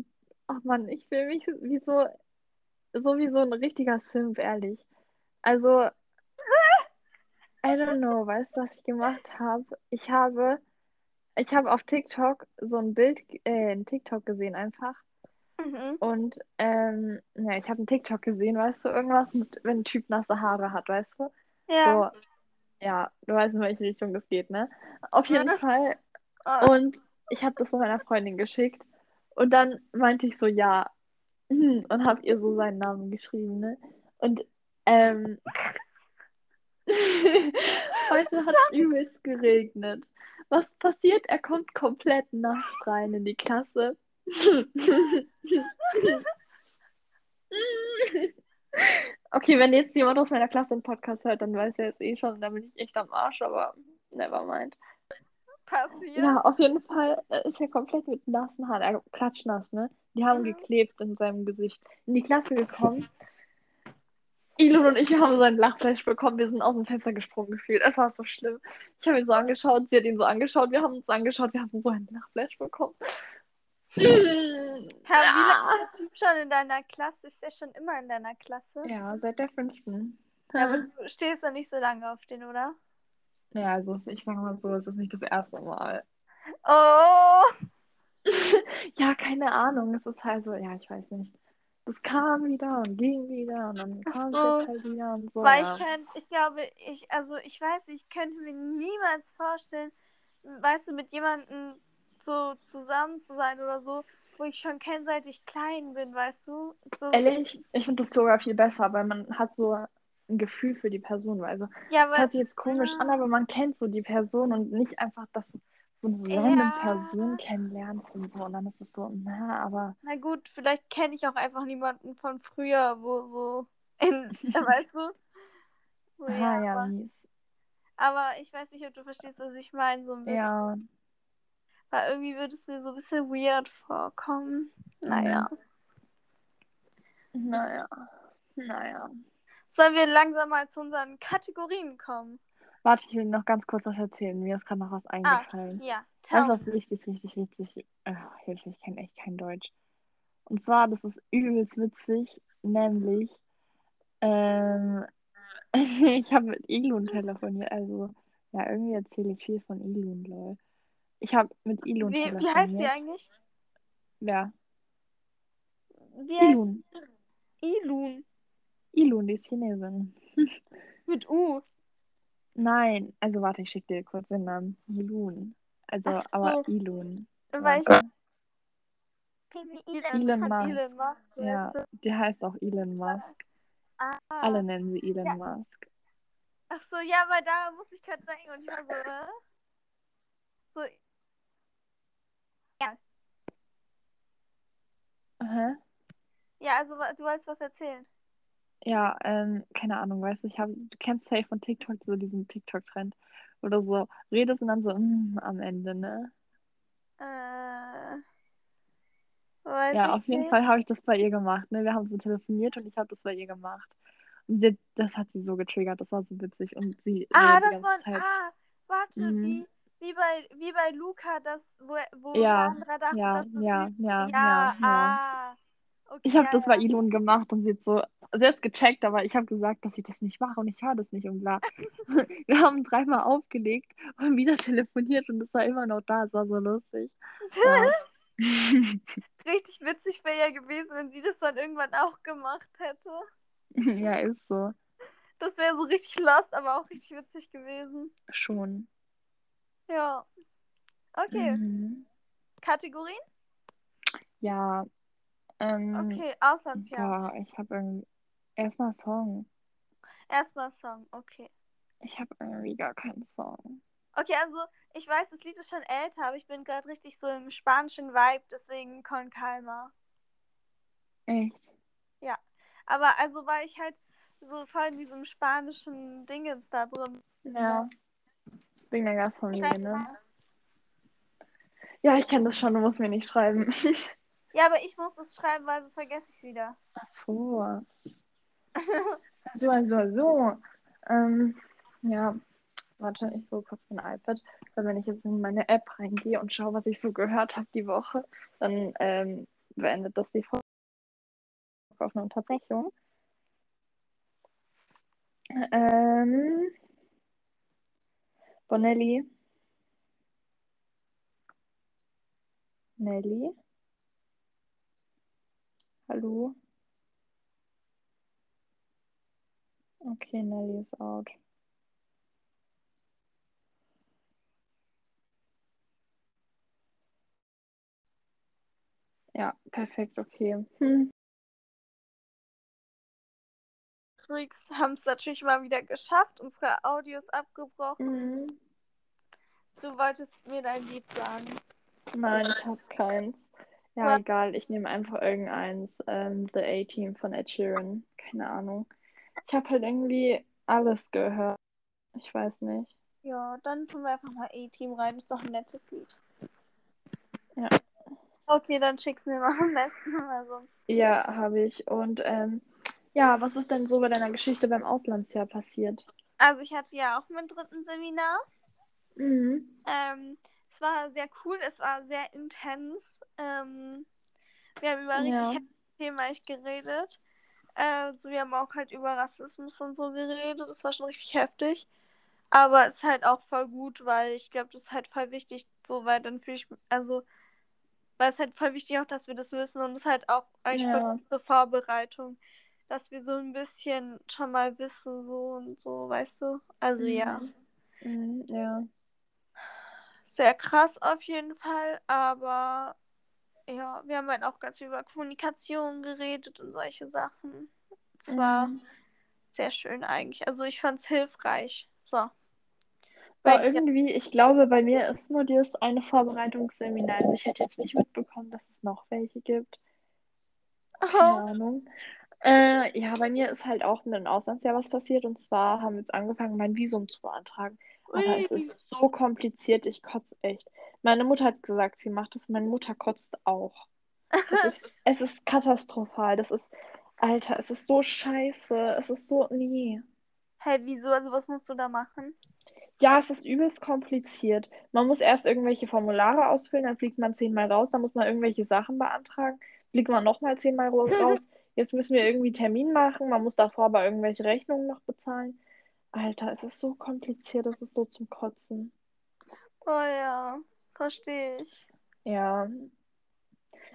Oh Mann, ich fühle mich wie so, so wie so ein richtiger Simp, ehrlich. Also, I don't know, weißt du, was ich gemacht habe? Ich habe, ich habe auf TikTok so ein Bild, äh, ein TikTok gesehen einfach. Mhm. Und, ähm, ja, ich habe einen TikTok gesehen, weißt du, irgendwas mit, wenn ein Typ nasse Haare hat, weißt du? Ja. So, ja, du weißt, in welche Richtung das geht, ne? Auf jeden Ja. Fall. Oh. Und ich habe das so meiner Freundin geschickt. Und dann meinte ich so, ja. Und habe ihr so seinen Namen geschrieben, ne? Und, ähm, heute hat es übelst geregnet. Was passiert? Er kommt komplett nass rein in die Klasse. Okay, wenn jetzt jemand aus meiner Klasse einen Podcast hört, dann weiß er jetzt eh schon, da bin ich echt am Arsch, aber never mind. Passiert. Ja, auf jeden Fall äh, ist er komplett mit nassen Haaren, er klatschnass, ne? Die haben Mhm. geklebt in seinem Gesicht. In die Klasse gekommen. Ilon und ich haben so ein Lachfleisch bekommen. Wir sind aus dem Fenster gesprungen gefühlt. Es war so schlimm. Ich habe ihn so angeschaut, sie hat ihn so angeschaut, wir haben uns angeschaut, wir haben so ein Lachfleisch bekommen. Herr, wie lange ist der Typ schon in deiner Klasse? Ist der schon immer in deiner Klasse? Ja, seit der fünften. Ja, aber du stehst ja nicht so lange auf den, oder? Ja, also ich sage mal so, es ist nicht das erste Mal. Oh! Ja, keine Ahnung. Es ist halt so, ja, ich weiß nicht. Das kam wieder und ging wieder und dann kam es so. jetzt halt wieder und so. Weil ja. ich könnte, ich glaube, ich, also ich weiß nicht, ich könnte mir niemals vorstellen, weißt du, mit jemandem so zusammen zu sein oder so, wo ich schon kenne, seit ich klein bin, weißt du? So, Ehrlich, ich finde das sogar viel besser, weil man hat so ein Gefühl für die Person. Also, ja, das weil, hört sich jetzt komisch Ja. an, aber man kennt so die Person und nicht einfach das so eine random Ja. Person kennenlernst und so. Und dann ist es so, na, aber Na gut, vielleicht kenne ich auch einfach niemanden von früher, wo so in, weißt du? So, ja, ja, aber, mies. aber ich weiß nicht, ob du verstehst, was ich meine, so ein bisschen. Ja, Weil irgendwie würde es mir so ein bisschen weird vorkommen. Naja. naja, naja. Sollen wir langsam mal zu unseren Kategorien kommen? Warte, ich will noch ganz kurz was erzählen. Mir ist gerade noch was Ah, eingefallen. ja. Weißt Tell du, was richtig, richtig, richtig. Hilfe, ich kenne echt kein Deutsch. Und zwar, das ist übelst witzig, nämlich, ähm, ich habe mit Ilun telefoniert. Also, ja, irgendwie erzähle ich viel von Ilun, lol. Ich habe mit Ilun wie, telefoniert. wie heißt sie eigentlich? Ja, Wie heißt Ilun. Ilun. Ilun, die ist Chinesin. Mit U. Nein, also warte, ich schicke dir kurz den Namen. Ilun. Also, Ach aber so. Ilun. Weil ich. Elon, Elon Musk. Elon Musk, Ja, weißt du? die heißt auch Elon Musk. Ah. Alle nennen sie Elon Ja. Musk. Ach so, ja, weil da muss ich gerade denken und ich war so, äh? So, Aha. ja, also du wolltest was erzählen. Ja, ähm, keine Ahnung, weißt du, ich habe, du kennst safe von TikTok so diesen TikTok-Trend. Oder so, redest und dann so, mm, am Ende, ne? Äh, Ja, auf jeden nicht. Fall habe ich das bei ihr gemacht, ne? Wir haben so telefoniert und ich habe das bei ihr gemacht. Und sie, das hat sie so getriggert, das war so witzig. Und sie Ah, das war, Zeit. ah, warte, Mhm. wie, wie bei, wie bei Luca, das, wo, wo Ja, Sandra dachte, ja, dass das ja, ja, ja, ja, ja. Okay, Ich habe ja, das bei ja. Ilon gemacht und sie hat so, sie hat gecheckt, aber ich habe gesagt, dass ich das nicht mache und ich höre das nicht und bla. Wir haben dreimal aufgelegt und wieder telefoniert und es war immer noch da. Es war so lustig. Ja. Richtig witzig wäre ja gewesen, wenn sie das dann irgendwann auch gemacht hätte. ja, ist so. Das wäre so richtig lost, aber auch richtig witzig gewesen. Schon. Ja. Okay, Mhm. Kategorien? Ja. Ähm, Okay, Auslandsjahr. boah, ich habe irgendwie. Erstmal Song. Erstmal Song, okay. Ich habe irgendwie gar keinen Song. Okay, also ich weiß, das Lied ist schon älter, aber ich bin gerade richtig so im spanischen Vibe, deswegen Con Calma. Echt? Aber also weil ich halt so voll in diesem spanischen Dingens da drin. Ja. Wegen der Gastfamilie, ne? Ja, ich kenne das schon, du musst mir nicht schreiben. Ja, aber ich muss es schreiben, weil sonst vergesse ich es wieder. Ach so. So, so, so. Ähm, ja, warte, ich hole kurz mein iPad, weil wenn ich jetzt in meine App reingehe und schaue, was ich so gehört habe die Woche, dann ähm, beendet das die Folge auf eine Unterbrechung. Ähm, Bonelli. Nelly. Hallo. Okay, Nelly ist out. Ja, perfekt, okay. Hm. Freaks haben es natürlich mal wieder geschafft. Unsere Audio ist abgebrochen. Mhm. Du wolltest mir dein Lied sagen. Nein, ich habe keins. Ja, Was? egal, ich nehme einfach irgendeins. Ähm, The A-Team von Ed Sheeran. Keine Ahnung. Ich habe halt irgendwie alles gehört. Ich weiß nicht. Ja, dann tun wir einfach mal A-Team rein. Ist doch ein nettes Lied. Ja. Okay, dann schick's mir mal am besten, weil sonst. Ja, habe ich. Und ähm, ja, was ist denn so bei deiner Geschichte beim Auslandsjahr passiert? Also ich hatte ja auch mein dritten Seminar. Mhm. Ähm, es war sehr cool, es war sehr intens. Ähm, wir haben über richtig Ja. Themen eigentlich geredet. Also wir haben auch halt über Rassismus und so geredet. Das war schon richtig heftig. Aber es ist halt auch voll gut, weil ich glaube, das ist halt voll wichtig, so weil dann fühle ich, also, weil es halt voll wichtig auch, dass wir das wissen und es ist halt auch eigentlich voll Ja. zur Vorbereitung, dass wir so ein bisschen schon mal wissen, so und so, weißt du? Also ja. Mhm, ja. Sehr krass auf jeden Fall, aber ja, wir haben halt auch ganz viel über Kommunikation geredet und solche Sachen. Es war Mhm. sehr schön eigentlich. Also ich fand es hilfreich. So. Bei Aber irgendwie, ich glaube, bei mir ist nur dieses eine Vorbereitungsseminar. Also ich hätte jetzt nicht mitbekommen, dass es noch welche gibt. Keine Oh, Ahnung. Äh, ja, bei mir ist halt auch mit dem Auslandsjahr was passiert. Und zwar haben wir jetzt angefangen, mein Visum zu beantragen. Aber es ist so kompliziert, ich kotze echt. Meine Mutter hat gesagt, sie macht es. Meine Mutter kotzt auch. Es ist, es ist katastrophal. Das ist, Alter, es ist so scheiße. Es ist so, nee. Hä, wieso? Also, was musst du da machen? Ja, es ist übelst kompliziert. Man muss erst irgendwelche Formulare ausfüllen, dann fliegt man zehnmal raus, dann muss man irgendwelche Sachen beantragen, fliegt man nochmal zehnmal raus. Jetzt müssen wir irgendwie Termin machen, man muss davor aber irgendwelche Rechnungen noch bezahlen. Alter, es ist so kompliziert, es ist so zum Kotzen. Oh ja, verstehe ich. Ja.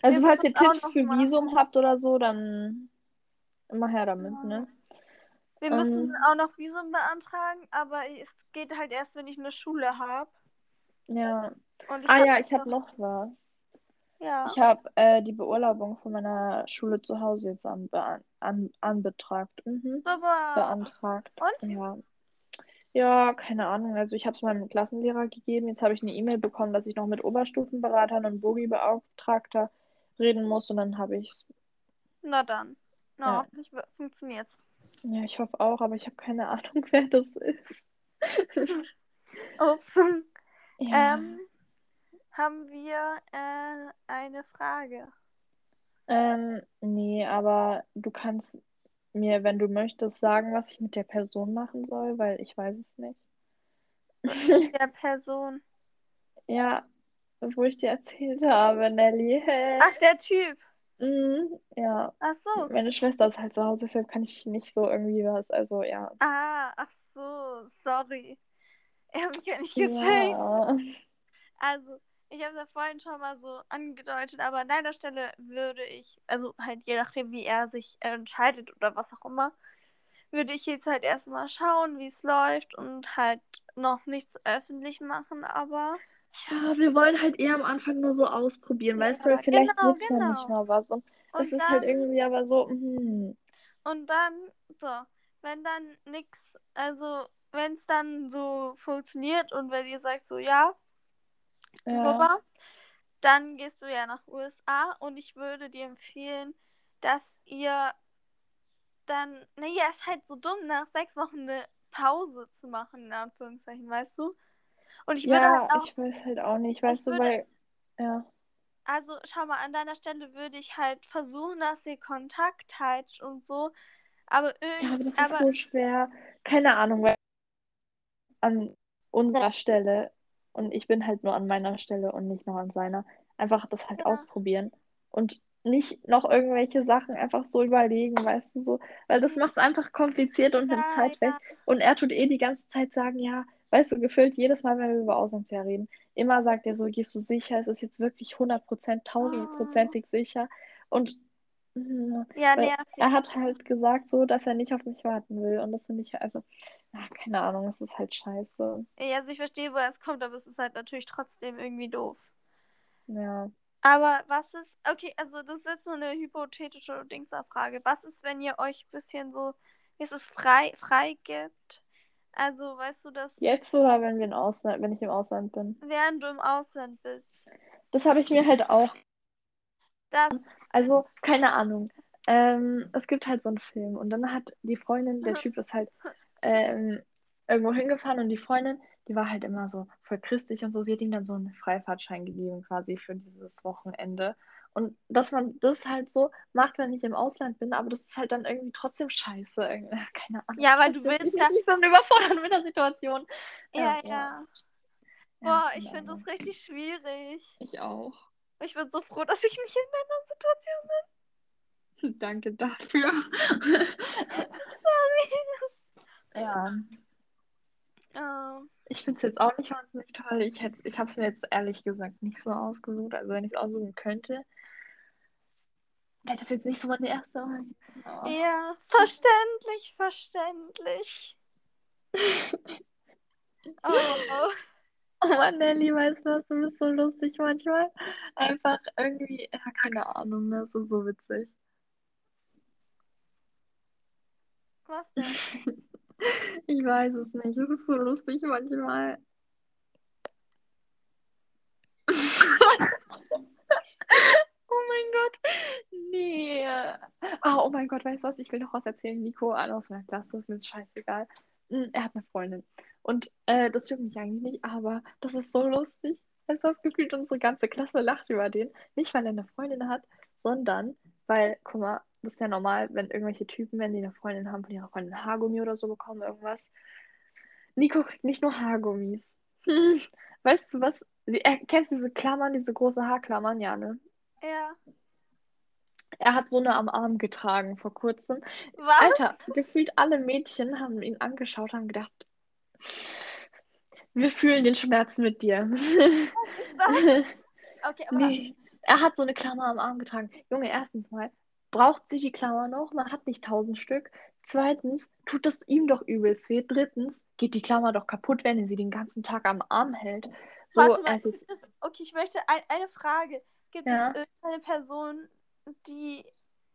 Also, Wir falls ihr müssen Tipps für machen. Visum habt oder so, dann immer her damit, ne? Wir müssen Ähm. auch noch Visum beantragen, aber es geht halt erst, wenn ich eine Schule habe. Ja. Ah ja, ich habe noch was. Ja. Ich habe äh, die Beurlaubung von meiner Schule zu Hause jetzt an, an, anbetragt. Mhm. Super. Beantragt. Und? Ja. Ja, keine Ahnung. Also ich habe es meinem Klassenlehrer gegeben. Jetzt habe ich eine E-Mail bekommen, dass ich noch mit Oberstufenberatern und Bogi-Beauftragter reden muss und dann habe ich es. Na dann. Na, Ja. hoffentlich w- funktioniert's. Ja, ich hoffe auch, aber ich habe keine Ahnung, wer das ist. Ups. Ja. Ähm, haben wir äh, eine Frage? Ähm, nee, aber du kannst mir, wenn du möchtest, sagen, was ich mit der Person machen soll, weil ich weiß es nicht. Der Person. Ja, wo ich dir erzählt habe, Nelly. Hä? Ach, der Typ. Mhm, ja. Ach so. Meine Schwester ist halt zu Hause, deshalb kann ich nicht so irgendwie was. Also ja. Ah, ach so. Sorry. Ich habe mich gar nicht gecheckt. Ja. Also, ich habe es ja vorhin schon mal so angedeutet, aber an deiner Stelle würde ich, also halt je nachdem, wie er sich entscheidet oder was auch immer, würde ich jetzt halt erstmal schauen, wie es läuft und halt noch nichts öffentlich machen, aber Ja, wir wollen halt eher am Anfang nur so ausprobieren, weißt du, Ja, weil vielleicht genau, wird's ja nicht genau. mal was. Und, Und es ist halt dann- irgendwie aber so, hm. und dann, so, wenn dann nichts, also wenn es dann so funktioniert und wenn ihr sagt so, ja, Ja. super, dann gehst du ja nach USA und ich würde dir empfehlen, dass ihr dann, naja, ist halt so dumm, nach sechs Wochen eine Pause zu machen, in Anführungszeichen, weißt du? Und ich würde Ja, halt auch, ich weiß halt auch nicht, weißt du, würde- weil. Ja. also schau mal, an deiner Stelle würde ich halt versuchen, dass ihr Kontakt haltet und so, aber Ja, irgendwie, aber das ist aber, so schwer. Keine Ahnung, weil an unserer Stelle und ich bin halt nur an meiner Stelle und nicht noch an seiner. Einfach das halt Ja. ausprobieren und nicht noch irgendwelche Sachen einfach so überlegen, weißt du so, weil das macht es einfach kompliziert und nimmt Ja, Zeit weg. Und er tut eh die ganze Zeit sagen, ja, weißt du, gefühlt jedes Mal, wenn wir über Auslandsjahr reden, immer sagt er so, gehst du sicher, es ist jetzt wirklich 100%, tausendprozentig sicher und ja, weil nervig. er hat halt gesagt so, dass er nicht auf mich warten will und das finde ich, also, ja, keine Ahnung, es ist halt scheiße. Ja, also ich verstehe, woher es kommt, aber es ist halt natürlich trotzdem irgendwie doof. Ja. Aber was ist, okay, also das ist jetzt so eine hypothetische Dingsabfrage. Was ist, wenn ihr euch ein bisschen so, wie es ist, frei, frei gibt? Also, weißt du, dass Jetzt oder wenn wir im Ausland, wenn ich im Ausland bin? während du im Ausland bist, Das habe ich mir halt auch, dass, also, keine Ahnung. Ähm, es gibt halt so einen Film und dann hat die Freundin, der Typ ist halt ähm, irgendwo hingefahren und die Freundin, die war halt immer so voll christlich und so, sie hat ihm dann so einen Freifahrtschein gegeben quasi für dieses Wochenende. Und dass man das halt so macht, wenn ich im Ausland bin, aber das ist halt dann irgendwie trotzdem scheiße. Keine Ahnung. Ja, weil du willst nicht, ja- Ich bin überfordert mit der Situation. ja, ja. Ja, Boah, ich finde das richtig schwierig. Ich auch. Ich bin so froh, dass ich nicht in deiner Situation bin. Danke dafür. ja, Oh. ich finde es jetzt auch nicht wahnsinnig toll. Ich, hätt- ich habe es mir jetzt ehrlich gesagt nicht so ausgesucht. Also wenn ich es aussuchen könnte, wäre das jetzt nicht so meine erste Wahl. Oh. Ja, verständlich, verständlich. Oh. Oh Mann, Nelly, weißt du was, du bist so lustig manchmal. Einfach irgendwie, ja, keine Ahnung, ne? das ist so witzig. Was denn? Ich weiß es nicht, es ist so lustig manchmal. Oh mein Gott, nee. Ah, oh mein Gott, weißt du was, ich will noch was erzählen, Nico, ah, aus meiner Klasse, ist mir scheißegal. Hm, er hat eine Freundin. Und äh, das juckt mich eigentlich nicht, aber das ist so lustig. Du, das gefühlt unsere ganze Klasse lacht über den. Nicht, weil er eine Freundin hat, sondern weil, guck mal, das ist ja normal, wenn irgendwelche Typen, wenn die eine Freundin haben, von ihrer Freundin Haargummi oder so bekommen, irgendwas. Nico kriegt nicht nur Haargummis. Hm, weißt du was? Er- Kennst du diese Klammern, diese große Haarklammern? Ja, ne? Ja. Er hat so eine am Arm getragen vor kurzem. Was? Alter, gefühlt alle Mädchen haben ihn angeschaut, haben gedacht, wir fühlen den Schmerz mit dir. Okay, aber Nee, er hat so eine Klammer am Arm getragen. Junge, erstens mal, braucht sie die Klammer noch? Man hat nicht tausend Stück. Zweitens, tut es ihm doch übelst weh. Drittens, geht die Klammer doch kaputt, wenn er sie den ganzen Tag am Arm hält. So, warte mal, ist, es, okay, ich möchte ein, eine Frage. Gibt Ja. es irgendeine Person, die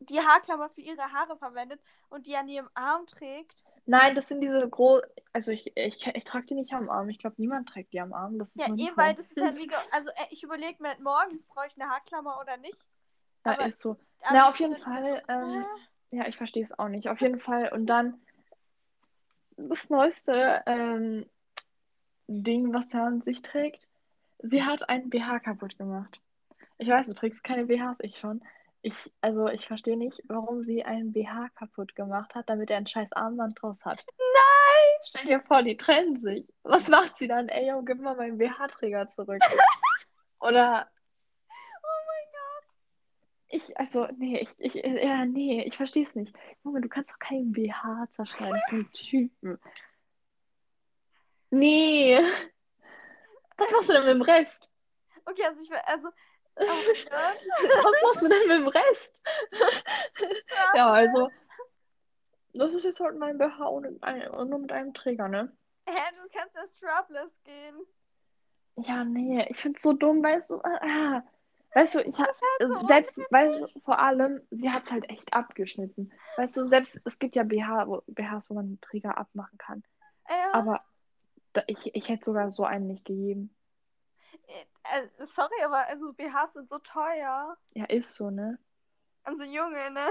die Haarklammer für ihre Haare verwendet und die an ihrem Arm trägt? nein, das sind diese groß, also ich, ich, ich trage die nicht am Arm. Ich glaube, niemand trägt die am Arm. Das ist Ja, eh, Nico. weil das ist ja wie, also äh, ich überlege mir, morgens brauche ich eine Haarklammer oder nicht. Ja, aber- ist so. Na, auf jeden Fall, so, ähm, äh, Ja, ich verstehe es auch nicht. Auf jeden Fall. Und dann das neueste ähm, Ding, was er an sich trägt. Sie hat einen BH kaputt gemacht. Ich weiß, du trägst keine BHs, ich schon. Ich, also ich verstehe nicht, warum sie einen BH kaputt gemacht hat, damit er ein scheiß Armband draus hat. Nein! Stell dir vor, die trennen sich. Was macht sie dann? Ey, yo, gib mal meinen BH-Träger zurück. Oder Oh mein Gott. Ich, also, nee, ich, ich, ja, nee, ich verstehe es nicht. Junge, du kannst doch keinen BH zerschneiden von Typen. Nee. Was machst du denn mit dem Rest? Okay, also ich will, also, oh. Was machst du denn mit dem Rest? Ja, also, das ist jetzt halt mein BH ein- nur mit einem Träger, ne? Hä, du kannst ja strapless gehen. Ja, nee, ich find's so dumm, weißt du, ah, weißt du, ich hab, Das halt so selbst, unnötig. weißt du, vor allem, sie hat's halt echt abgeschnitten. Weißt du, selbst, es gibt ja BH, wo, BHs, wo man den Träger abmachen kann. Ja, Aber da, ich, ich hätte sogar so einen nicht gegeben. Äh, sorry, aber also BHs sind so teuer. Ja, ist so, ne? Also Junge, ne?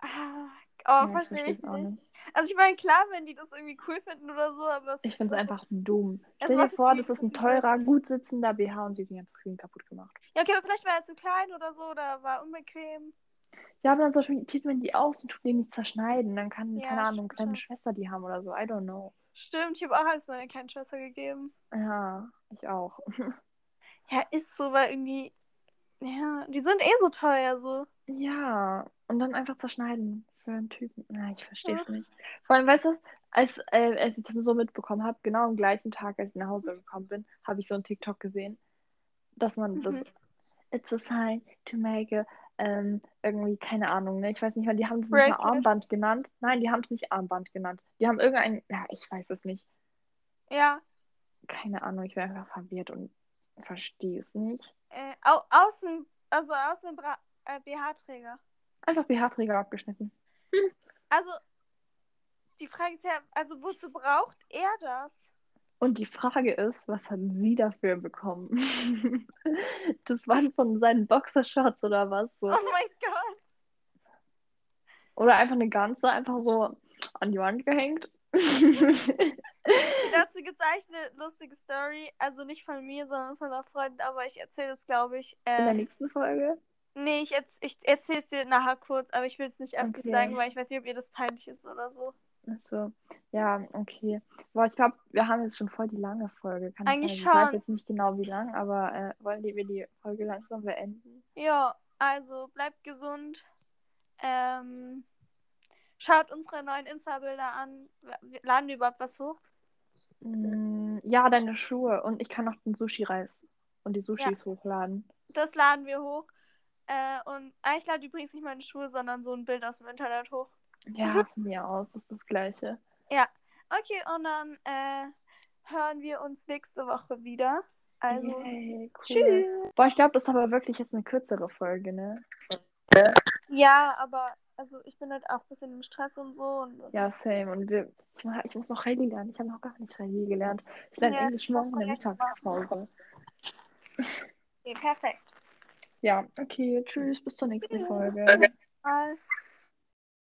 Ah, oh, Ja, ich verstehe ich auch nicht. nicht. Also ich meine, klar, wenn die das irgendwie cool finden oder so, aber es Ich finde es einfach dumm. Es Stell dir vor, das ist ein teurer, gut sitzender BH und sie hat ihn einfach kaputt gemacht. Ja, okay, aber vielleicht war er zu klein oder so oder war unbequem. Ja, aber dann so zieht man die aus und tut die nicht zerschneiden. Dann kann, Ja, keine Ahnung, kleine. Schwester die haben oder so. I don't know. Stimmt, ich habe auch alles meiner kleinen Schwester gegeben. Ja, ich auch. Ja, ist so, weil irgendwie. Ja, die sind eh so teuer, so. Ja, und dann einfach zerschneiden für einen Typen. Na, ich verstehe es Ja. nicht. Vor allem, weißt du, als, äh, als ich das so mitbekommen habe, genau am gleichen Tag, als ich nach Hause gekommen bin, habe ich so einen TikTok gesehen, dass man das Mhm. It's a sign to make a, ähm, irgendwie, keine Ahnung, ne? Ich weiß nicht mal, die haben es nicht. Armband genannt. Nein, die haben es nicht Armband genannt. Die haben irgendein, ja, ich weiß es nicht. Ja. Keine Ahnung, ich bin einfach verwirrt und verstehe es nicht. Äh, au außen, also außen Bra äh, BH-Träger. Einfach BH-Träger abgeschnitten. Also, die Frage ist ja, also wozu braucht er das? Und die Frage ist, was hat sie dafür bekommen? das waren von seinen Boxershorts oder was? So. Oh mein Gott. Oder einfach eine ganze, einfach so an die Wand gehängt. Dazu gibt es eigentlich eine lustige Story. Also nicht von mir, sondern von einer Freundin, aber ich erzähle es, glaube ich. In der Äh, nächsten Folge. nee, ich, ich erzähle es dir nachher kurz, aber ich will es nicht öffentlich Okay. sagen, weil ich weiß nicht, ob ihr das peinlich ist oder so. Achso, ja, okay. Boah, ich glaube, wir haben jetzt schon voll die lange Folge. Kann Eigentlich sein? Ich weiß schon. jetzt nicht genau wie lang, aber äh, wollen wir die Folge langsam beenden? Ja, also bleibt gesund. Ähm, schaut unsere neuen Insta-Bilder an. Laden wir überhaupt was hoch? Mm, ja, deine Schuhe. Und ich kann noch den Sushi-Reis und die Sushis hochladen. Das laden wir hoch. Äh, und ich lade übrigens nicht meine Schuhe, sondern so ein Bild aus dem Internet hoch. Ja, von mir aus. Ist das Gleiche. Okay, und dann äh, hören wir uns nächste Woche wieder. Also, Yay, cool. tschüss. Boah, ich glaube, das ist aber wirklich jetzt eine kürzere Folge, ne? Ja, aber also ich bin halt auch ein bisschen im Stress und so. Und, Ja, same. Und wir, ich muss- noch Rallye lernen. Ich habe noch gar nicht Rallye gelernt. Ich lerne Ja, Englisch morgen in der. Mittagspause. Okay, perfekt. Ja, okay, tschüss, bis zur nächsten Tschüss. Folge. Mal.